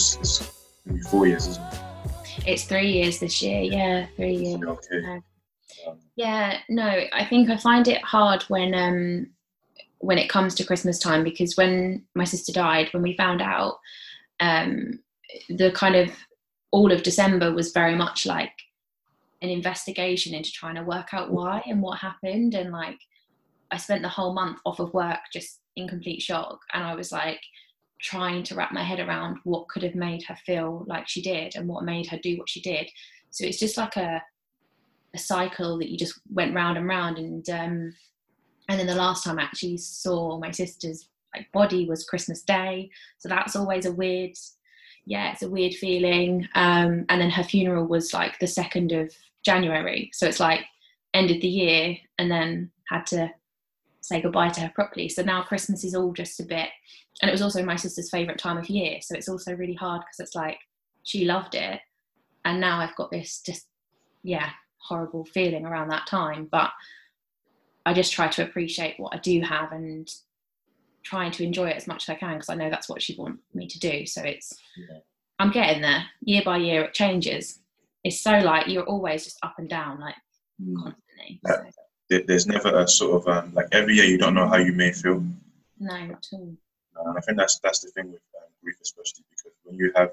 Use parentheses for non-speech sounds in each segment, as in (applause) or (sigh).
with it? I know it's, maybe four years, isn't it? It's three years this year. Yeah, three years. Okay. Um, Yeah, no, I think I find it hard when um when it comes to Christmas time because when my sister died, when we found out, um the kind of all of December was very much like an investigation into trying to work out why and what happened and like I spent the whole month off of work just in complete shock and I was like trying to wrap my head around what could have made her feel like she did and what made her do what she did. So it's just like a a cycle that you just went round and round. And um and then the last time I actually saw my sister's like body was Christmas Day. So that's always a weird yeah it's a weird feeling. Um and then her funeral was like the 2nd of January. So it's like ended the year and then had to say goodbye to her properly. So now Christmas is all just a bit and it was also my sister's favorite time of year so it's also really hard because it's like she loved it and now I've got this just yeah horrible feeling around that time but i just try to appreciate what i do have and trying to enjoy it as much as i can because i know that's what she want me to do so it's Yeah. i'm getting there year by year it changes it's so like you're always just up and down like mm. constantly Yeah. so, There's never a sort of um, like every year you don't know how you may feel. no at all And I think that's that's the thing with um, grief, especially because when you have,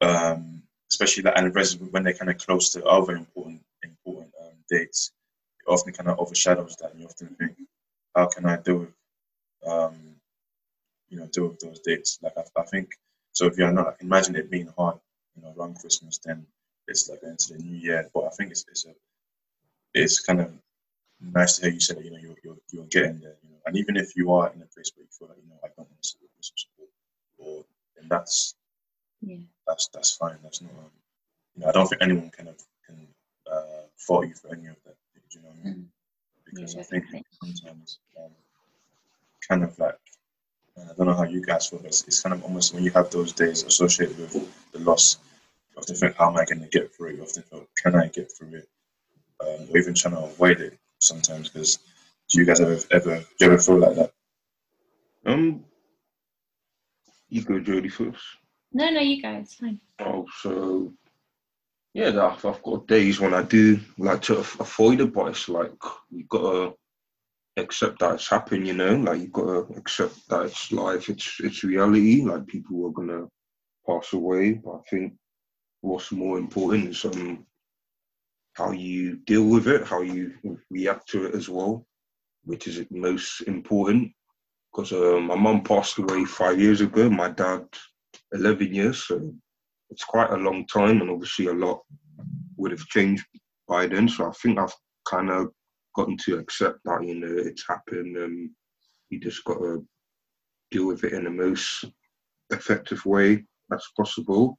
um, especially the anniversaries when they're kind of close to other important important um, dates, it often kind of overshadows that, and you often think, how can I deal with, um, you know, deal with those dates? Like I, I think so. If you're not, can imagine it being hard, you know, around Christmas, then it's like into the new year. But I think it's it's a it's kind of nice to hear you say that you know you're, you're, you're getting there you know. And even if you are in a place where you feel like you know I don't want to support this support or then that's yeah. that's that's fine that's not um, you know I don't think anyone can have, can uh, fault you for any of that do you know what I mean? Mm. because Yeah, I think sometimes um, kind of like uh, I don't know how you guys feel but it's, it's kind of almost when you have those days associated with the loss you often think how am I going to get through it? You often feel can I get through it? Um, or even trying to avoid it sometimes because do you guys ever ever do you ever feel like that? Um, you go, Jodie, first. no no you guys fine Oh, so yeah, I've, I've got days when I do like to avoid it, but it's like you gotta accept that it's happened. You know, like you gotta accept that it's life. It's it's reality. Like people are gonna pass away, but I think what's more important is um how you deal with it, how you react to it as well, which is most important. Because uh, my mum passed away five years ago, my dad 11 years, so it's quite a long time, and obviously a lot would have changed by then. So I think I've kind of gotten to accept that, you know, it's happened, and you just got to deal with it in the most effective way as possible.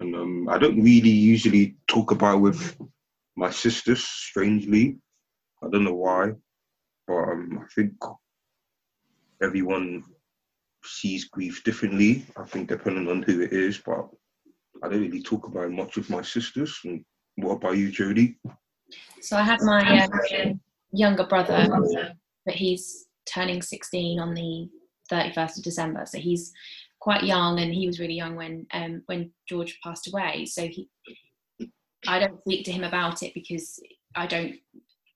And um, I don't really usually talk about it with my sisters, strangely. I don't know why, but um, I think everyone sees grief differently. I think depending on who it is, but I don't really talk about much with my sisters. And what about you, Jodie? so i had my um, younger brother but he's turning 16 on the 31st of December. So he's quite young, and he was really young when um, when George passed away. So he, I don't speak to him about it because I don't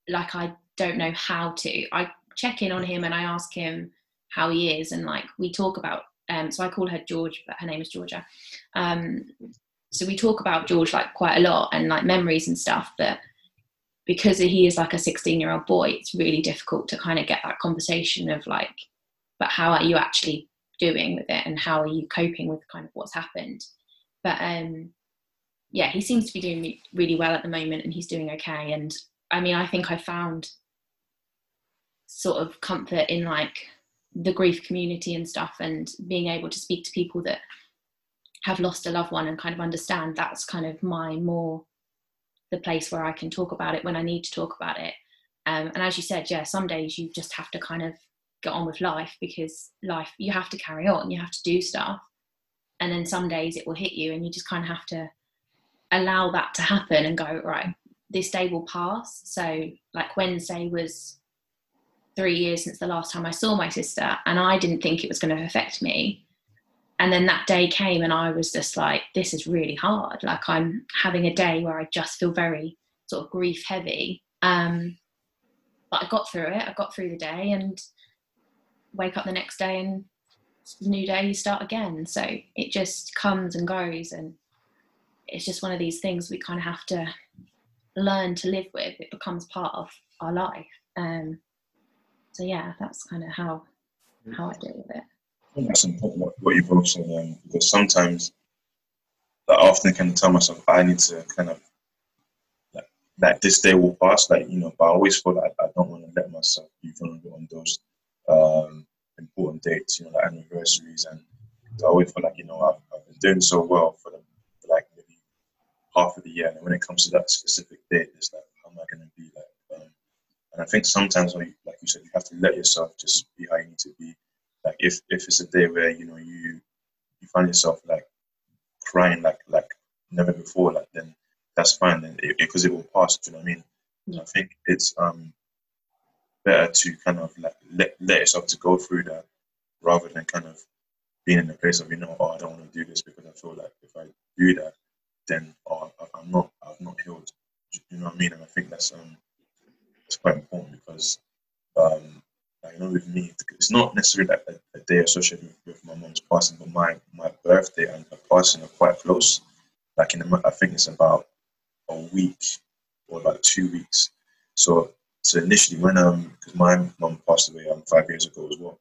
like I don't know how to. I check in on him and I ask him how he is, and like we talk about. Um, so I call her George, but her name is Georgia. Um, so we talk about George like quite a lot and like memories and stuff, but because he is like a 16 year old boy, it's really difficult to kind of get that conversation of like, but how are you actually doing with it and how are you coping with kind of what's happened? But um, yeah, he seems to be doing really well at the moment and he's doing okay. And I mean, I think I found sort of comfort in like the grief community and stuff and being able to speak to people that have lost a loved one and kind of understand that's kind of my more the place where I can talk about it when I need to talk about it. Um, and as you said, yeah, some days you just have to kind of get on with life because life, you have to carry on, you have to do stuff. And then some days it will hit you and you just kind of have to allow that to happen and go, right, this day will pass. So, like Wednesday was three years since the last time I saw my sister, and I didn't think it was going to affect me. And then that day came, and I was just like, this is really hard. Like, I'm having a day where I just feel very sort of grief heavy. Um, but I got through it. I got through the day and wake up the next day and new day, you start again. So it just comes and goes. And it's just one of these things we kind of have to learn to live with. It becomes part of our life. Um, so yeah, that's kind of how how I deal with it. I think that's important what you both said um, because sometimes I often can tell myself I need to kind of like, like this day will pass, like you know, but I always feel like I don't want to let myself be vulnerable on those um, important dates, you know, like anniversaries, and I always feel like you know I've, I've been doing so well for, the, for like maybe half of the year, and when it comes to that specific date, it's like how am I going to be like? Um, and I think sometimes, like you said, you have to let yourself just be how you need to be. Like if if it's a day where you know you you find yourself like crying like like never before, like then that's fine, then because it, it, will pass. Do you know what I mean? I think it's um better to kind of like let, let yourself to go through that rather than kind of being in a place of you know oh I don't want to do this because I feel like if I do that then oh I'm not I've not healed. You know what I mean? And I think that's um it's quite important because um like, you know with me it's not necessarily like a, a day associated with, with, my mom's passing but my my birthday and her passing are quite close. Like in the, I think it's about a week or about two weeks. So so initially, when um, because my mum passed away um five years ago as well.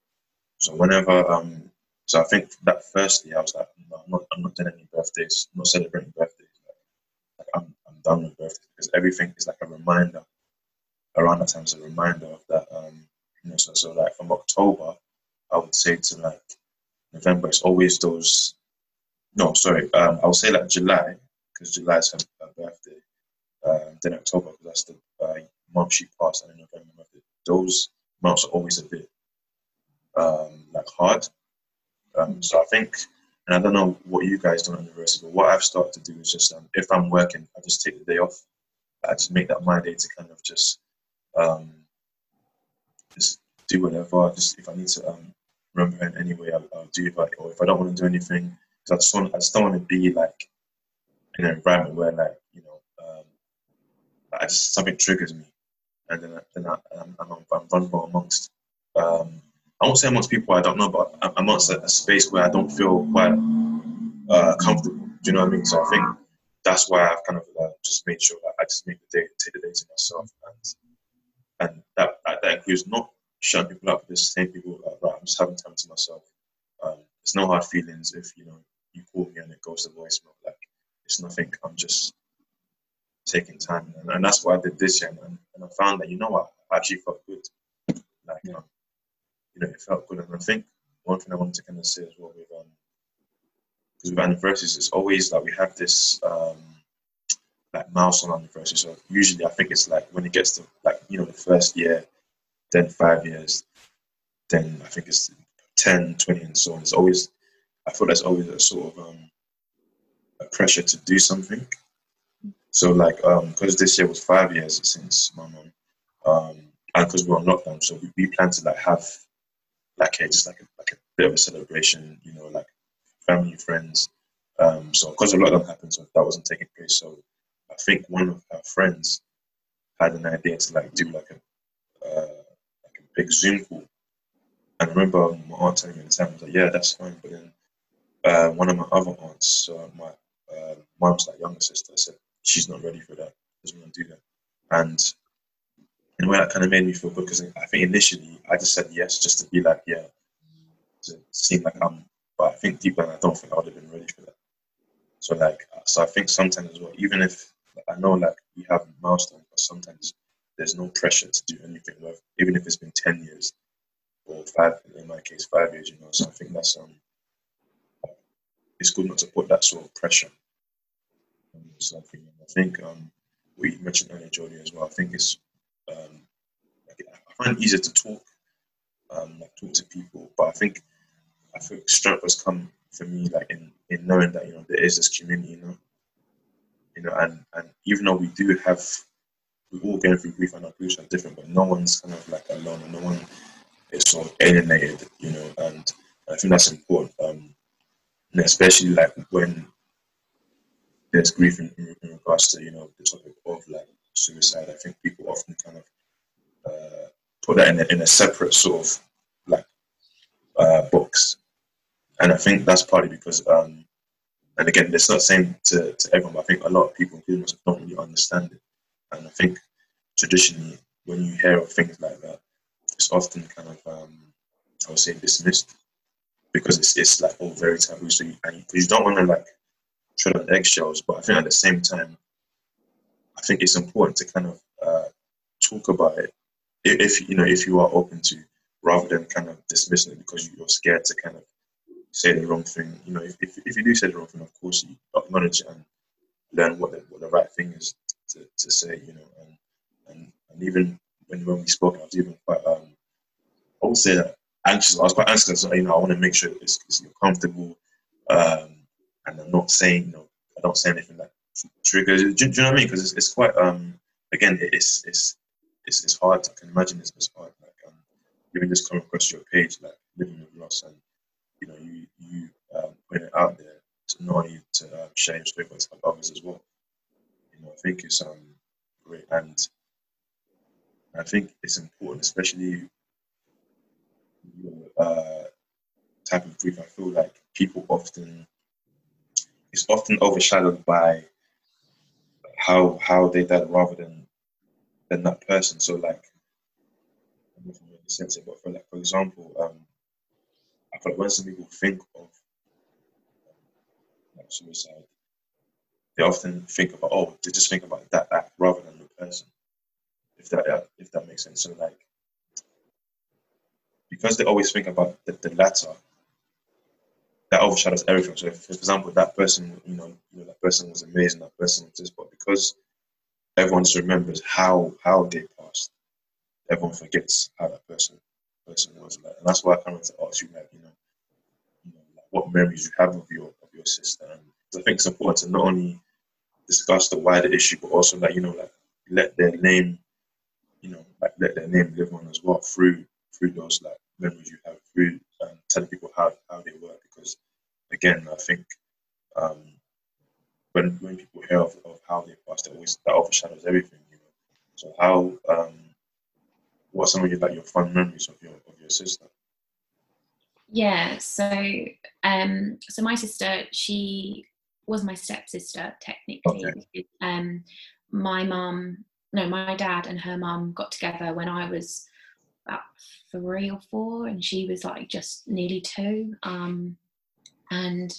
So whenever um, so I think that firstly I was like, no, I'm not, I'm not doing any birthdays. I'm not celebrating birthdays. Like, like I'm, I'm done with birthdays because everything is like a reminder. Around that time, is a reminder of that. Um, you know, so so like from October, I would say to like November, it's always those. No, sorry, um, I would say like July because July is her, her birthday. Um, then October because that's the uh, month she passed and then November. Those months are always a bit um, like hard. Um, so I think, and I don't know what you guys do on university, but what I've started to do is just um, if I'm working, I just take the day off. I just make that my day to kind of just um, just do whatever. Just if I need to um, remember in any way, I'll, I'll do it. Or if I don't want to do anything, because I just want, I just don't want to be like in an environment where like you know, um, I just something triggers me and then, then I, am I'm, I'm vulnerable amongst, um, I won't say amongst people I don't know, but amongst a, a space where I don't feel quite uh, comfortable. Do you know what I mean? So I think that's why I've kind of uh, just made sure that I just make the day, take the day to myself, and and that that, includes not shutting people up, just saying people like, right, I'm just having time to myself. Um, there's no hard feelings if you know you call me and it goes to voicemail. Like it's nothing. I'm just taking time, and, and that's why I did this year, and, and I found that you know what, I actually felt good. Like um, you know, it felt good, and I think one thing I wanted to kind of say as well with um, because with anniversaries, it's always like we have this um like milestone anniversary. So usually, I think it's like when it gets to like you know the first year, then five years, then I think it's 10, 20, and so on. It's always I feel there's always a sort of um, a pressure to do something so like, um, because this year was five years since my mom, um, and because we're on lockdown, so we, we plan to like have like a just like a, like a bit of a celebration, you know, like family, friends. Um, so because the lockdown happened, so that wasn't taking place. So I think one of our friends had an idea to like do like a uh, like a big Zoom call. And I remember my aunt telling me at the time, I was like, yeah, that's fine. But then uh, one of my other aunts, so my uh, mom's like younger sister, said, she's not ready for that, doesn't want to do that. And in a way, that kind of made me feel good because I think initially I just said yes just to be like, yeah, to seem like I'm, but I think deep down I don't think I would have been ready for that. So like, so I think sometimes as well, even if I know like we have milestones, but sometimes there's no pressure to do anything with, even if it's been 10 years or five, in my case, five years, you know. So I think that's, um, it's good not to put that sort of pressure on yourself. I think um, we mentioned earlier, Jodie, as well. I think it's um, I find it easier to talk, um, like talk to people, but I think I think strength has come for me, like in, in knowing that you know there is this community, you know, you know, and and even though we do have we're all going through grief and our griefs are different, but no one's kind of like alone and no one is sort of alienated, you know, and I think that's important. Um, and especially like when there's grief in, in, regards to, you know, the topic of like suicide, I think people often kind of uh, put that in a, in a separate sort of like uh, box. And I think that's partly because, um, and again, it's not the same to, to everyone, but I think a lot of people, including myself, don't really understand it. And I think traditionally, when you hear of things like that, it's often kind of, um, I would say, dismissed because it's, it's like all very taboo. So you, and you don't want to like tread on eggshells, but I think at the same time, I think it's important to kind of uh, talk about it if you know if you are open to, rather than kind of dismissing it because you're scared to kind of say the wrong thing. You know, if, if, if you do say the wrong thing, of course you acknowledge it and learn what the, what the right thing is to, to say. You know, and and, and even when when we spoke, I was even quite um, I would say that anxious. I was quite anxious. You know, I want to make sure it's, it's you're comfortable, um, and I'm not saying you know I don't say anything that triggers. Do, do you know what I mean? Because it's, it's quite um again it's it's it's, it's hard. I can imagine it's, it's hard. Like um, even just coming across your page, like living with loss, and you know, you you um, putting it out there to not only to um, share your story, but to others as well. You know, I think it's um great, and I think it's important, especially your uh, type of grief. I feel like people often it's often overshadowed by how how they died rather than than that person. So like, I don't know if I'm making sense here, but for like, for example, um, I feel like when some people think of um, like suicide, they often think about oh, they just think about that act rather than the person. If that uh, if that makes sense. So like, because they always think about the, the latter, that overshadows everything. So, if, for example, that person, you know, you know, that person was amazing, that person was this, but because everyone just remembers how how they passed. Everyone forgets how that person person was like, and that's why I kind of to ask you, like, you know, you know like what memories you have of your of your sister. And I think it's important to not only discuss the wider issue, but also like you know, like let their name, you know, like let their name live on as well through through those like memories you have through um, telling people how how they were. Because again, I think um, when when people hear of, of how they passed, it always that overshadows everything, you know. So how um, what are some of your like your fun memories of your of your sister? Yeah, so um, so my sister, she was my stepsister technically. Okay. Um, my mum, no, my dad and her mum got together when I was about three or four, and she was like just nearly two. Um, and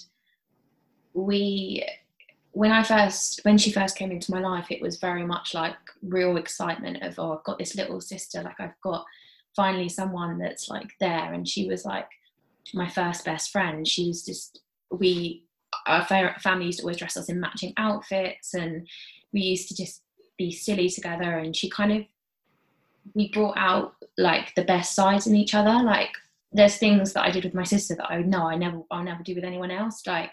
we when I first, when she first came into my life, it was very much like real excitement of, oh, I've got this little sister, like I've got finally someone that's like there. And she was like my first best friend. She was just, we, our family used to always dress us in matching outfits and we used to just be silly together. And she kind of, we brought out like the best sides in each other. Like there's things that I did with my sister that I know I never, I'll never do with anyone else. Like,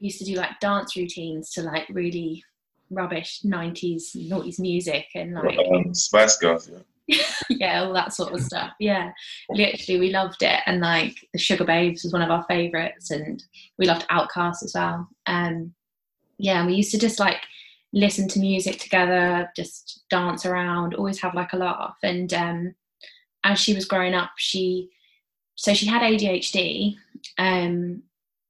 used to do like dance routines to like really rubbish 90s noughties music and like um, Spice Girls, yeah. (laughs) yeah, all that sort of stuff. Yeah, literally, we loved it, and like the Sugababes was one of our favorites, and we loved OutKast as well. Um, yeah, we used to just like listen to music together, just dance around, always have like a laugh. And um, as she was growing up, she so she had ADHD um,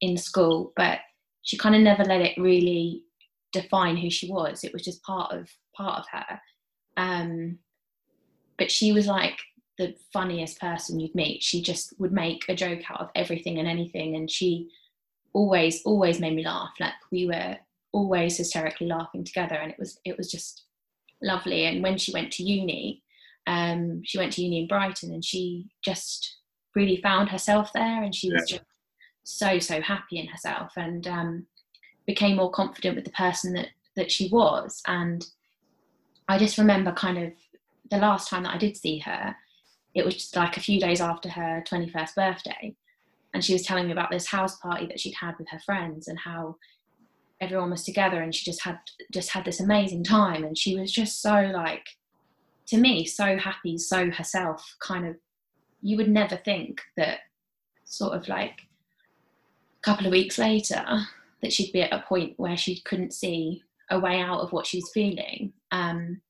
in school, but she kind of never let it really define who she was. It was just part of part of her. Um, but she was like the funniest person you'd meet. She just would make a joke out of everything and anything, and she always always made me laugh. Like we were always hysterically laughing together, and it was it was just lovely. And when she went to uni, um, she went to uni in Brighton, and she just really found herself there, and she was just so so happy in herself and um, became more confident with the person that that she was and i just remember kind of the last time that i did see her it was just like a few days after her 21st birthday and she was telling me about this house party that she'd had with her friends and how everyone was together and she just had just had this amazing time and she was just so like to me so happy so herself kind of you would never think that sort of like a couple of weeks later that she'd be at a point where she couldn't see a way out of what she's feeling. Um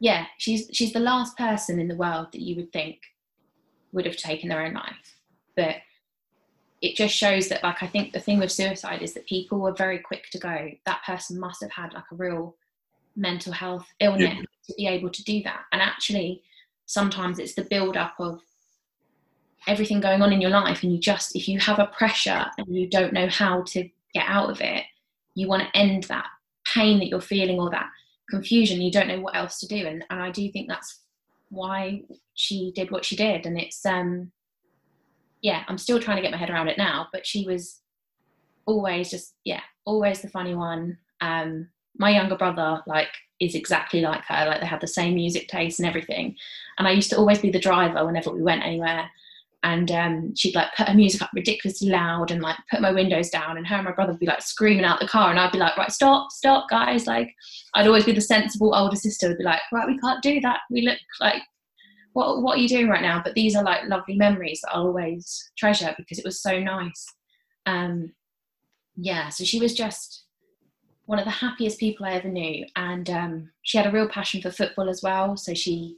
yeah she's she's the last person in the world that you would think would have taken their own life but it just shows that like i think the thing with suicide is that people were very quick to go that person must have had like a real mental health illness yeah. to be able to do that. And actually sometimes it's the build up of everything going on in your life and you just if you have a pressure and you don't know how to get out of it you want to end that pain that you're feeling or that confusion. You don't know what else to do. And, and i do think that's why she did what she did. And it's um yeah, I'm still trying to get my head around it now, but she was always just, yeah, always the funny one. Um, my younger brother, like, is exactly like her. Like, they had the same music taste and everything. And I used to always be the driver whenever we went anywhere. And um, she'd like put her music up ridiculously loud and like put my windows down. And her and my brother would be like screaming out the car. And I'd be like, right, stop, stop, guys. Like, I'd always be the sensible older sister, would be like, right, we can't do that. We look like what what are you doing right now? But these are like lovely memories that I'll always treasure because it was so nice. Um, yeah, so she was just one of the happiest people I ever knew, and um, she had a real passion for football as well. So she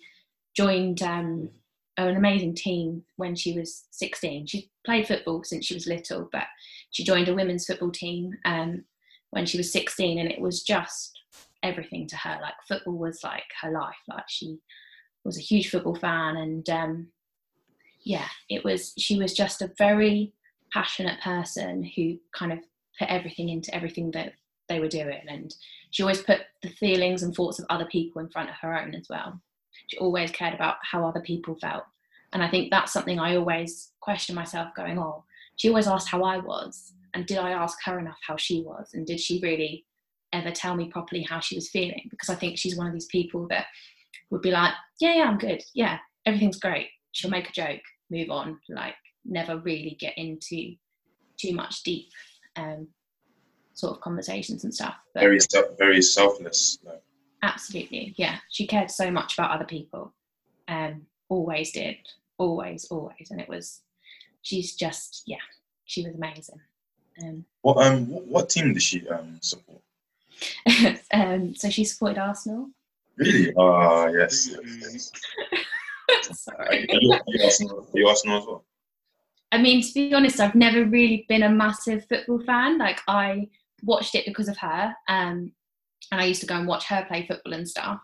joined um, an amazing team when she was 16. She played football since she was little, but she joined a women's football team um, when she was 16, and it was just everything to her. Like football was like her life. Like she was a huge football fan, and um, yeah, it was. She was just a very passionate person who kind of put everything into everything that they were doing, and she always put the feelings and thoughts of other people in front of her own as well. She always cared about how other people felt, and I think that's something I always question myself, going, "Oh." She always asked how I was, and did I ask her enough how she was, and did she really ever tell me properly how she was feeling? Because I think she's one of these people that would be like, yeah, yeah, I'm good. Yeah, everything's great. She'll make a joke, move on, like never really get into too much deep um, sort of conversations and stuff. But very, very selfless. Absolutely, yeah. She cared so much about other people. Um, always did, always, always, and it was. She's just, yeah, she was amazing. Um, what um, what team did she um support? (laughs) um, so she supported Arsenal. Really? Ah, uh, yes. yes, yes. Sorry. Are you, are, you Arsenal, are you Arsenal as well? I mean, to be honest, I've never really been a massive football fan. Like, I watched it because of her, um, and I used to go and watch her play football and stuff.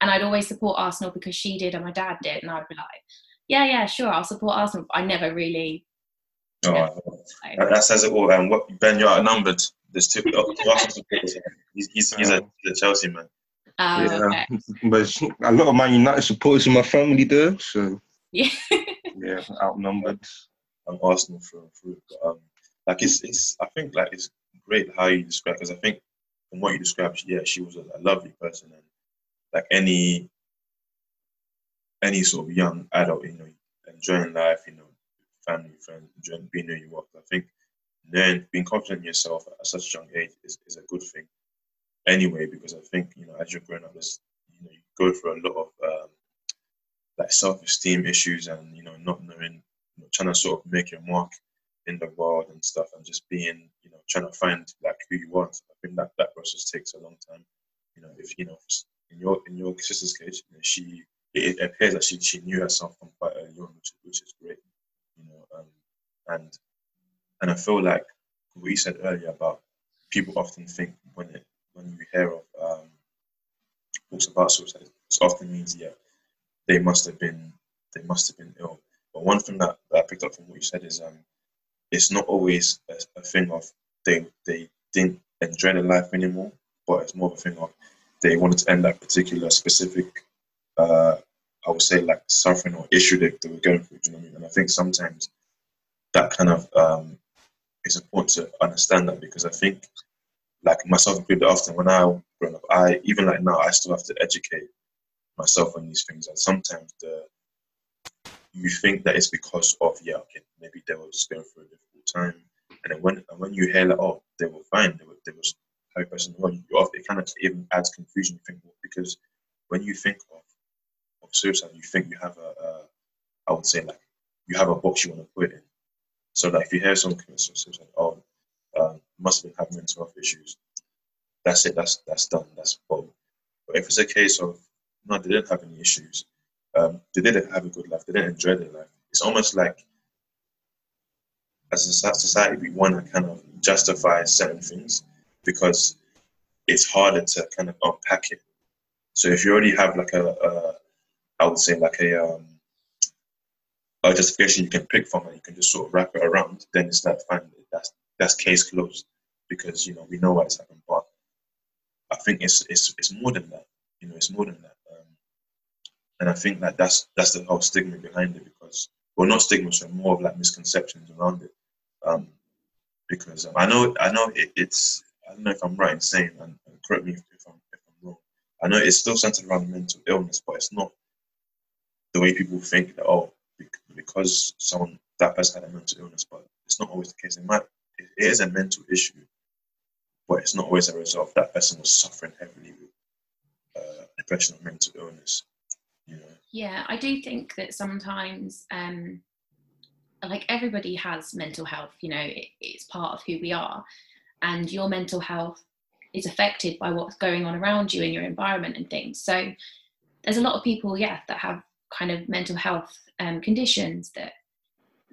And I'd always support Arsenal because she did and my dad did, and I'd be like, "Yeah, yeah, sure, I'll support Arsenal." But I never really. Oh, yeah, that says it all. And what Ben, you're outnumbered. There's two He's, he's, he's, a, he's a Chelsea man. Oh, yeah, okay. (laughs) but a lot of Man United supporters in my family there, so yeah, (laughs) yeah, outnumbered. I'm Arsenal through and through, but um, like it's it's I think like it's great how you describe because I think from what you described, yeah, she was a, a lovely person and like any any sort of young adult, you know, enjoying life, you know, family, friends, enjoying being who you are. I think then being confident in yourself at such a young age is, is a good thing anyway, because I think you know as you're growing up, there's you know you go through a lot of um, like self-esteem issues and you know not knowing, you know, trying to sort of make your mark in the world and stuff, and just being you know trying to find like who you want. I think that that process takes a long time. You know, if you know in your in your sister's case, you know, she it, appears that she she knew herself from quite early on, which which is great. You know, um, and and I feel like what you said earlier about people often think when it when you hear of um, books about suicide, it often means yeah, they must have been they must have been ill. But one thing that, that I picked up from what you said is um, it's not always a, a thing of they they didn't enjoy their life anymore, but it's more of a thing of they wanted to end that particular specific, uh, I would say like suffering or issue that they were going through. Do you know what I mean? And I think sometimes that kind of um, is important to understand that because I think like myself included often when I grown up, I even like now I still have to educate myself on these things and sometimes the you think that it's because of yeah, okay, maybe they were just going through a difficult time. And then when and when you hear like, oh, they were fine, they there was how person well, you, it kind of even adds confusion. You think because when you think of of suicide, you think you have a, a I would say like you have a box you want to put in. So like if you hear someone commit suicide, oh, must have having mental health issues. That's it. That's that's done. That's bold. But if it's a case of no, they didn't have any issues. Um, they didn't have a good life. They didn't enjoy their life. It's almost like as a society we want to kind of justify certain things because it's harder to kind of unpack it. So if you already have like a, a I would say like a um, a justification you can pick from and you can just sort of wrap it around, then it's like fine, that's that's case closed because you know we know what's happened. But I think it's it's it's more than that. You know, it's more than that. Um, and I think that that's that's the whole stigma behind it because well, not stigma, so more of like misconceptions around it. Um, because um, I know I know it, it's I don't know if I'm right in saying and, and correct me if, if, I'm if I'm wrong. I know it's still centered around mental illness, but it's not the way people think that oh because someone that person had a mental illness, but it's not always the case. It might it is a mental issue, but it's not always a result. That person was suffering heavily with uh, depression or mental illness. You know. Yeah, I do think that sometimes, um, like everybody has mental health. You know, it, it's part of who we are, and your mental health is affected by what's going on around you in your environment and things. So there's a lot of people, yeah, that have kind of mental health um, conditions that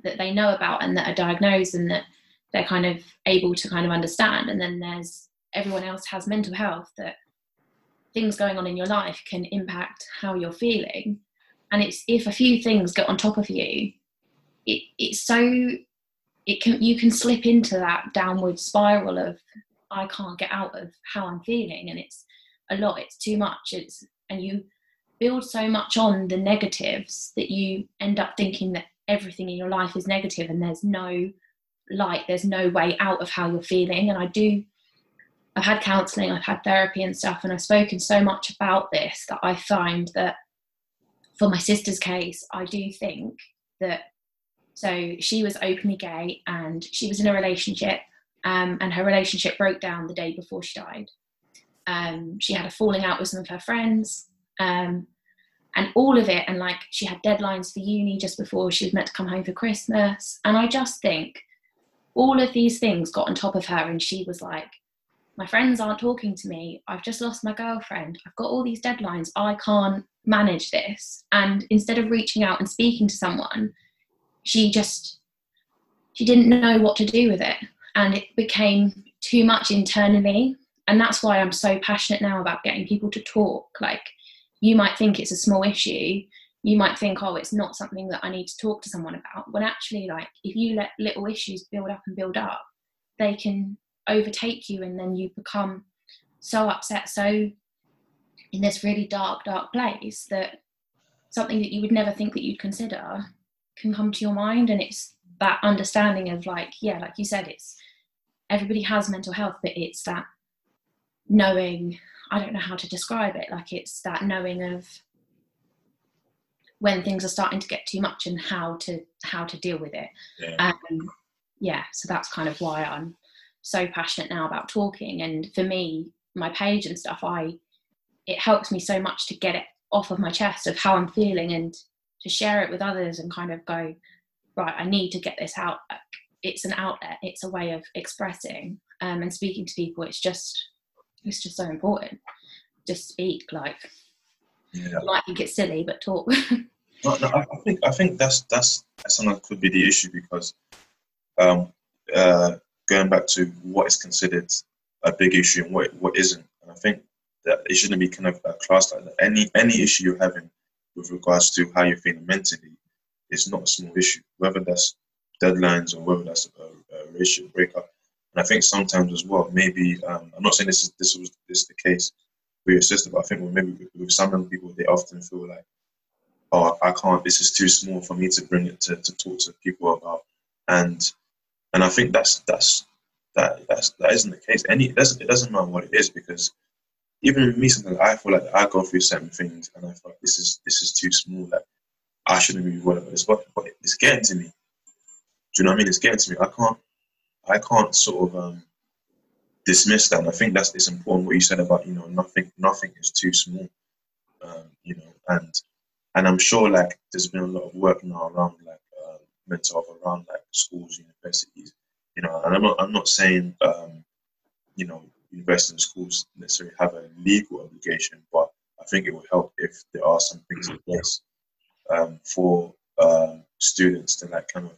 that they know about and that are diagnosed and that they're kind of able to kind of understand. And then there's everyone else has mental health that things going on in your life can impact how you're feeling. And it's if a few things get on top of you, it, it's so it can you can slip into that downward spiral of I can't get out of how I'm feeling and it's a lot, it's too much. It's and you build so much on the negatives that you end up thinking that everything in your life is negative and there's no light, there's no way out of how you're feeling. And I do, I've had counseling, I've had therapy and stuff, and I've spoken so much about this that I find that for my sister's case, I do think that so she was openly gay and she was in a relationship, um, and her relationship broke down the day before she died. Um, she had a falling out with some of her friends. Um, and all of it and like she had deadlines for uni just before she was meant to come home for christmas and i just think all of these things got on top of her and she was like my friends aren't talking to me. I've just lost my girlfriend. I've got all these deadlines. I can't manage this. And instead of reaching out and speaking to someone she just she didn't know what to do with it. And it became too much internally. And that's why i'm so passionate now about getting people to talk. Like you might think it's a small issue you might think oh it's not something that i need to talk to someone about when actually like if you let little issues build up and build up they can overtake you and then you become so upset so in this really dark dark place that something that you would never think that you'd consider can come to your mind and it's that understanding of like yeah like you said it's everybody has mental health but it's that knowing I don't know how to describe it. Like it's that knowing of when things are starting to get too much and how to how to deal with it. Yeah. Um, yeah. So that's kind of why I'm so passionate now about talking. And for me, my page and stuff, I it helps me so much to get it off of my chest of how I'm feeling and to share it with others and kind of go, right, I need to get this out. It's an outlet. It's a way of expressing um, and speaking to people. It's just it's just so important. Just speak, like yeah. you might think it's silly, but talk. (laughs) no, no, I think I think that's that's something that could be the issue because um, uh, going back to what is considered a big issue and what what isn't, and I think that it shouldn't be kind of a class like that. Any any issue you're having with regards to how you're feeling mentally is not a small issue, whether that's deadlines or whether that's a, a relationship breakup. And I think sometimes as well, maybe um, I'm not saying this is this was this is the case with your but I think maybe with, with some young people, they often feel like, oh, I can't. This is too small for me to bring it to, to talk to people about, and and I think that's that's that that's that isn't the case. Any it doesn't it doesn't matter what it is because even me, sometimes I feel like I go through certain things and I feel like this is this is too small. Like I shouldn't be worried about this, but, but it's getting to me. Do you know what I mean? It's getting to me. I can't I can't sort of um, dismiss that. And I think that's it's important what you said about you know nothing nothing is too small, um, you know, and and I'm sure like there's been a lot of work now around like uh, mental health around like schools, universities, you know, and I'm not I'm not saying um, you know universities and schools necessarily have a legal obligation, but I think it would help if there are some things in place um, for um, students to like kind of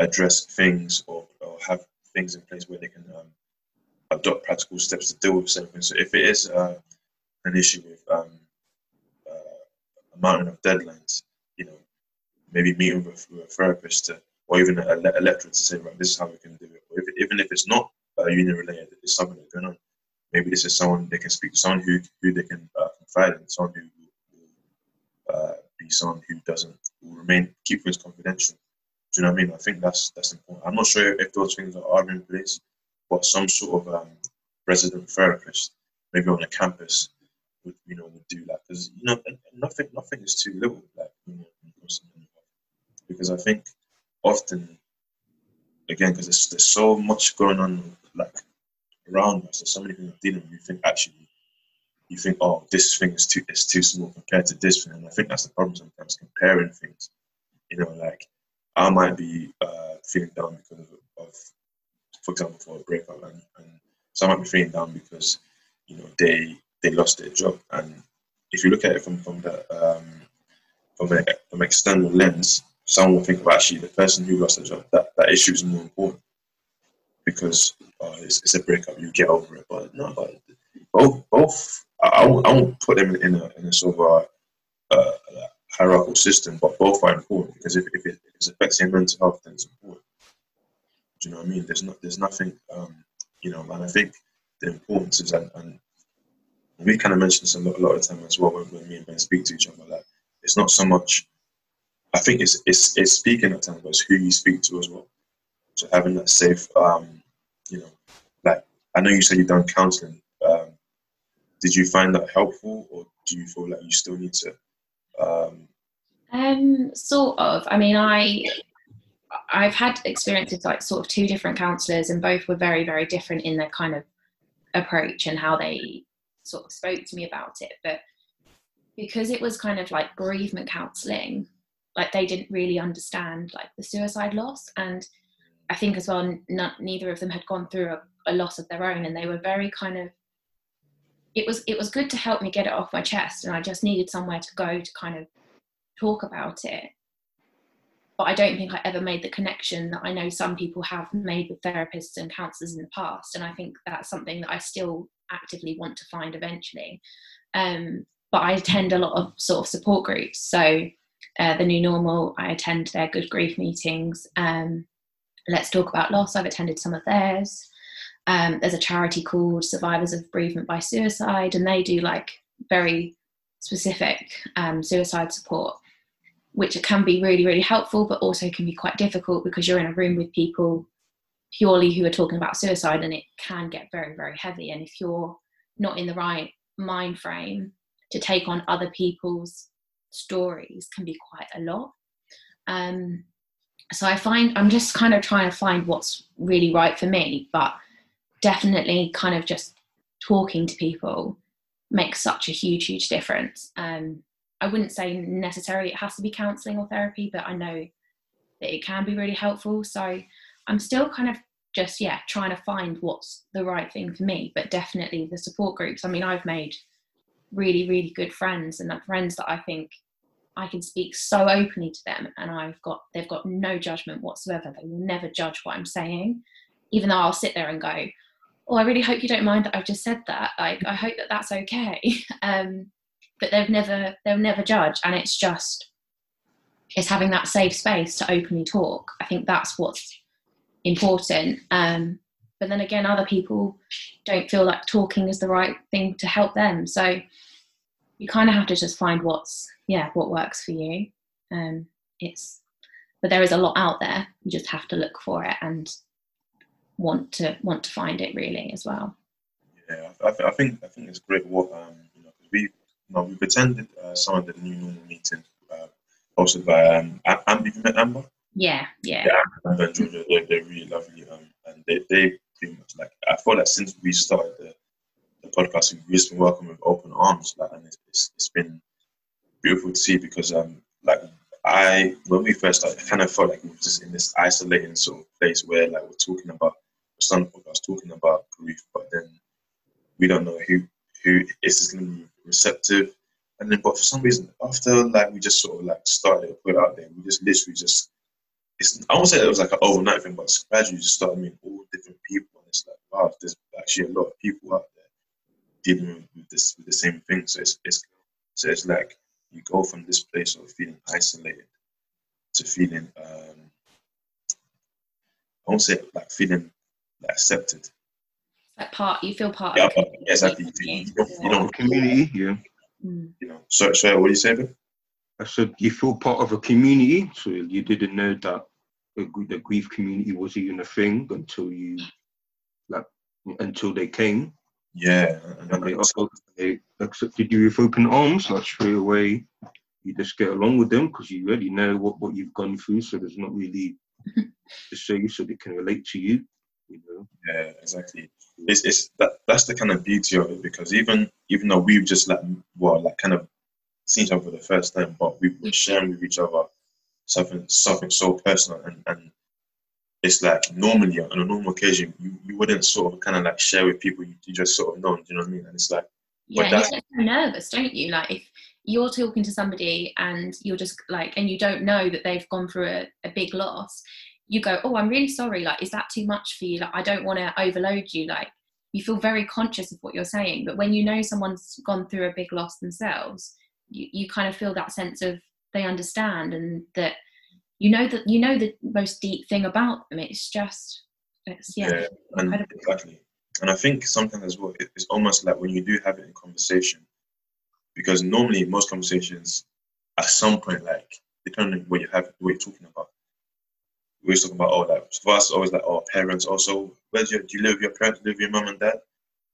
address things or, or have things in place where they can um, adopt practical steps to deal with something. So if it is uh, an issue with um, uh, a mountain of deadlines, you know, maybe meeting with, with a therapist to, or even a, a lecturer to say, right, this is how we can do it. Or if, even if it's not uh, union related, it's something that's going on. Maybe this is someone they can speak to, someone who, who they can uh, confide in, someone who will uh, be someone who doesn't will remain keep things confidential. Do you know what I mean? I think that's that's important. I'm not sure if those things are in place, but some sort of um, resident therapist, maybe on a campus, would you know would do that. Because you know nothing nothing is too little like you know because I think often again because there's, there's so much going on like around us there's so many things dealing with you think actually you think oh this thing is too is too small compared to this thing. And I think that's the problem sometimes comparing things. You know like I might be uh, feeling down because of, of for example, for a breakup, and, and some might be feeling down because you know they they lost their job. And if you look at it from from the um, from an from external lens, someone will think about actually the person who lost their job. That that issue is more important because uh, it's, it's, a breakup. You get over it, but no, but both both I, won't, I won't put them in a in a sort of uh, hierarchical system, but both are important because if, if, it, if it's affecting mental health, then it's important. Do you know what I mean? There's not there's nothing um, you know, and I think the importance is and, and we kind of mentioned this a lot, a lot of time as well when, when me and Ben speak to each other. It's not so much. I think it's it's it's speaking at times, but it's who you speak to as well. So having that safe, um, you know, like I know you said you've done counselling. Um, did you find that helpful, or do you feel like you still need to? Um, um sort of. I mean, I I've had experiences like sort of two different counselors, and both were very, very different in their kind of approach and how they sort of spoke to me about it. But because it was kind of like bereavement counseling, like they didn't really understand like the suicide loss, and I think as well, neither of them had gone through a, a loss of their own, and they were very kind of. It was it was good to help me get it off my chest, and I just needed somewhere to go to kind of talk about it but I don't think I ever made the connection that I know some people have made with therapists and counselors in the past. And I think that's something that I still actively want to find eventually. Um, but I attend a lot of sort of support groups. So uh, the new normal, I attend their good grief meetings. Um, Let's talk about loss. I've attended some of theirs. Um, there's a charity called Survivors of Bereavement by Suicide, and they do like very specific um, suicide support which can be really, really helpful, but also can be quite difficult because you're in a room with people purely who are talking about suicide and it can get very, very heavy. And if you're not in the right mind frame to take on other people's stories can be quite a lot. Um, so I find I'm just kind of trying to find what's really right for me, but definitely kind of just talking to people makes such a huge, huge difference. Um, I wouldn't say necessarily it has to be counselling or therapy, but I know that it can be really helpful. So I'm still kind of just yeah trying to find what's the right thing for me. But definitely the support groups. I mean, I've made really really good friends and friends that I think I can speak so openly to them, and I've got they've got no judgment whatsoever. They will never judge what I'm saying, even though I'll sit there and go, "Oh, I really hope you don't mind that I've just said that. Like, I hope that that's okay." (laughs) um, but they've never they'll never judge. And it's just it's having that safe space to openly talk. I think that's what's important. Um, but then again other people don't feel like talking is the right thing to help them. So you kind of have to just find what's yeah what works for you. Um, it's but there is a lot out there. You just have to look for it and want to want to find it really as well. Yeah i, I think i think it's great what um, you know we no, we've attended uh, some of the new normal meetings uh, hosted by um, Amber. You met Amber? Yeah, yeah. Yeah, Amber and Georgia, they're, they're really lovely. Um, and they, they pretty much Like I feel like since we started the, the podcast, we've just been welcomed with open arms. Like, and it's, it's, it's been beautiful to see because um like I when we first started, I kind of felt like we were just in this isolating sort of place where like we're talking about some podcast talking about grief, but then we don't know who who is this going to be receptive. And then, but for some reason, after like we just sort of like started to put it out there, we just literally just it's I won't say it was like an overnight thing, but gradually just started meeting all different people, and it's like wow, there's actually a lot of people out there dealing with this with the same thing. So it's it's so it's like you go from this place of feeling isolated to feeling um, I won't say like feeling like accepted. Like part, you feel part. Yeah, of but, yeah, exactly. You, feel- you don't, you don't community, yeah. Mm. you know. So, so what are you saying Ben? I said you feel part of a community, so you didn't know that the, the grief community was even a thing until you, like, until they came Yeah, and, and they, and, also, they accepted you with open arms, like straight away. You just get along with them because you already know what, what you've gone through, so there's not really (laughs) to say so they can relate to you. You know, yeah, exactly. It's, it's that that's the kind of beauty of it because even even though we've just like well like kind of seen each other for the first time, but we we're mm-hmm. sharing with each other something something so personal and and it's like normally on a normal occasion you, you wouldn't sort of kind of like share with people you, you just sort of know. Do you know what I mean? And it's like Yeah, But you that's- get so nervous, don't you? Like if you're talking to somebody and you're just like, and you don't know that they've gone through a, a big loss, you go, "Oh, I'm really sorry. Like, is that too much for you? Like, I don't want to overload you." Like, you feel very conscious of what you're saying, but when you know someone's gone through a big loss themselves, you, you kind of feel that sense of they understand and that you know that you know the most deep thing about them. It's just, it's yeah, Yeah, and exactly. And I think sometimes as well, it's almost like when you do have it in conversation, because normally most conversations, at some point, like depending on what you have, what you're talking about, we're always talking about oh, like for us, always like oh, parents. Also, where's your do you live with your parents? Live with your mum and dad?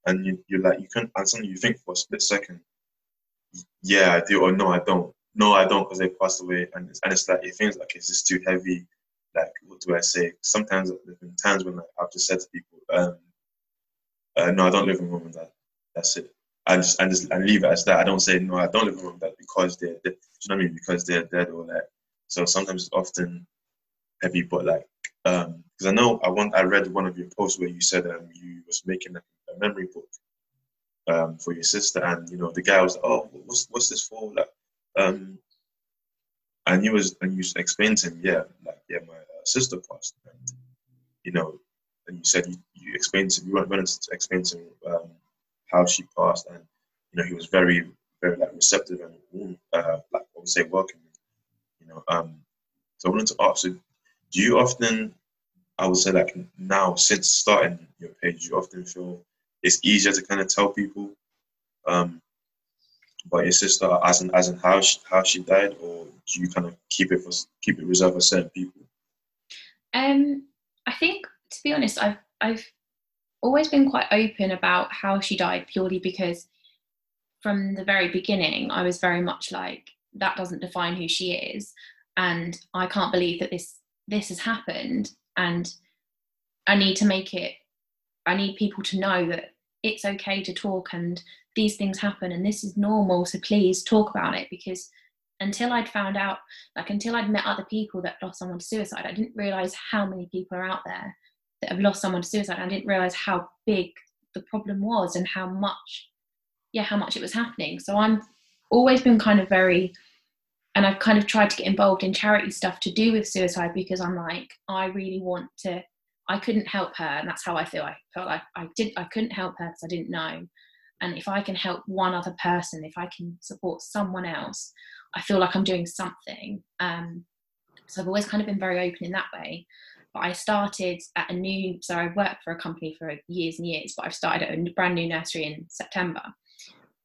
And you you're like you can and suddenly you think for a split second, yeah, I do, or no, I don't. No, I don't, because they passed away, and it's, and it's like it feels like it's just too heavy. Like what do I say? Sometimes there's been times when like, I've just said to people, um, uh, no, I don't live with mum and dad. That's it. I just and just and leave it as that. I don't say no, I don't live with mum and dad because they're, they do you know what I mean? Because they're dead or like. So sometimes often heavy, but like um, because I know I want I read one of your posts where you said um you was making a, a memory book um for your sister, and you know the guy was like, oh, what's what's this for? Like um, and you was and you explained to him, yeah, like yeah, my uh, sister passed, and you know, and you said you, you explained to you went to explain to him um, how she passed, and you know he was very very like receptive and uh, like I would say welcoming, you know. Um, so I wanted to ask, do you often, I would say like now since starting your page, you often feel it's easier to kind of tell people um, about your sister as in as in how she, how she died, or do you kind of keep it for keep it reserved for certain people? Um, I think to be honest, I've I've always been quite open about how she died purely because from the very beginning I was very much like that doesn't define who she is and I can't believe that this this has happened and I need to make it I need people to know that it's okay to talk and these things happen and this is normal so please talk about it because until I'd found out like until I'd met other people that lost someone to suicide I didn't realize how many people are out there that have lost someone to suicide. I didn't realize how big the problem was and how much yeah how much it was happening. So I'm always been kind of very and I've kind of tried to get involved in charity stuff to do with suicide because I'm like I really want to I couldn't help her. And that's how I feel. I felt like I did I couldn't help her because I didn't know. And if I can help one other person if I can support someone else I feel like I'm doing something. Um, so I've always kind of been very open in that way. But I started at a new so I worked for a company for years and years but I've started at a brand new nursery in September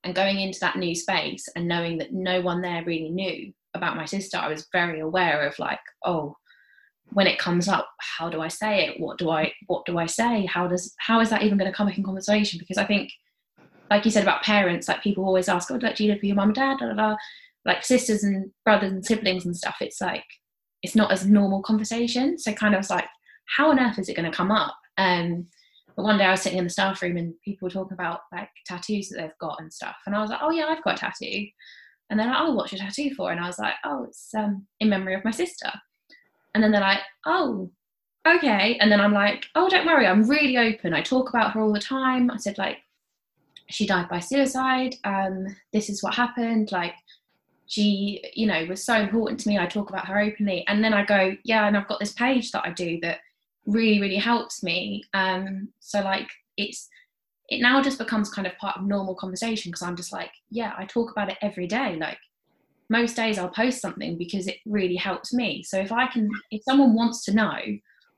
and going into that new space and knowing that no one there really knew about my sister I was very aware of like oh when it comes up how do I say it? What do I what do I say? How does how is that even going to come up in conversation? Because I think like you said about parents like people always ask oh like, do you live with your mum and dad? Da, da, da. like sisters and brothers and siblings and stuff it's like it's not as normal conversation. So kind of like how on earth is it going to come up? Um but one day I was sitting in the staff room and people were talking about like tattoos that they've got and stuff. And I was like, oh yeah, I've got a tattoo. And they're like, oh, what's your tattoo for? And I was like, oh, it's um, in memory of my sister. And then they're like, oh, okay. And then I'm like, oh, don't worry, I'm really open. I talk about her all the time. I said, like, she died by suicide. Um, this is what happened. Like, she, you know, was so important to me. I talk about her openly. And then I go, yeah, and I've got this page that I do that really really helps me. Um so like it's it now just becomes kind of part of normal conversation because i'm just like yeah i talk about it every day. Like most days i'll post something because it really helps me. So if i can if someone wants to know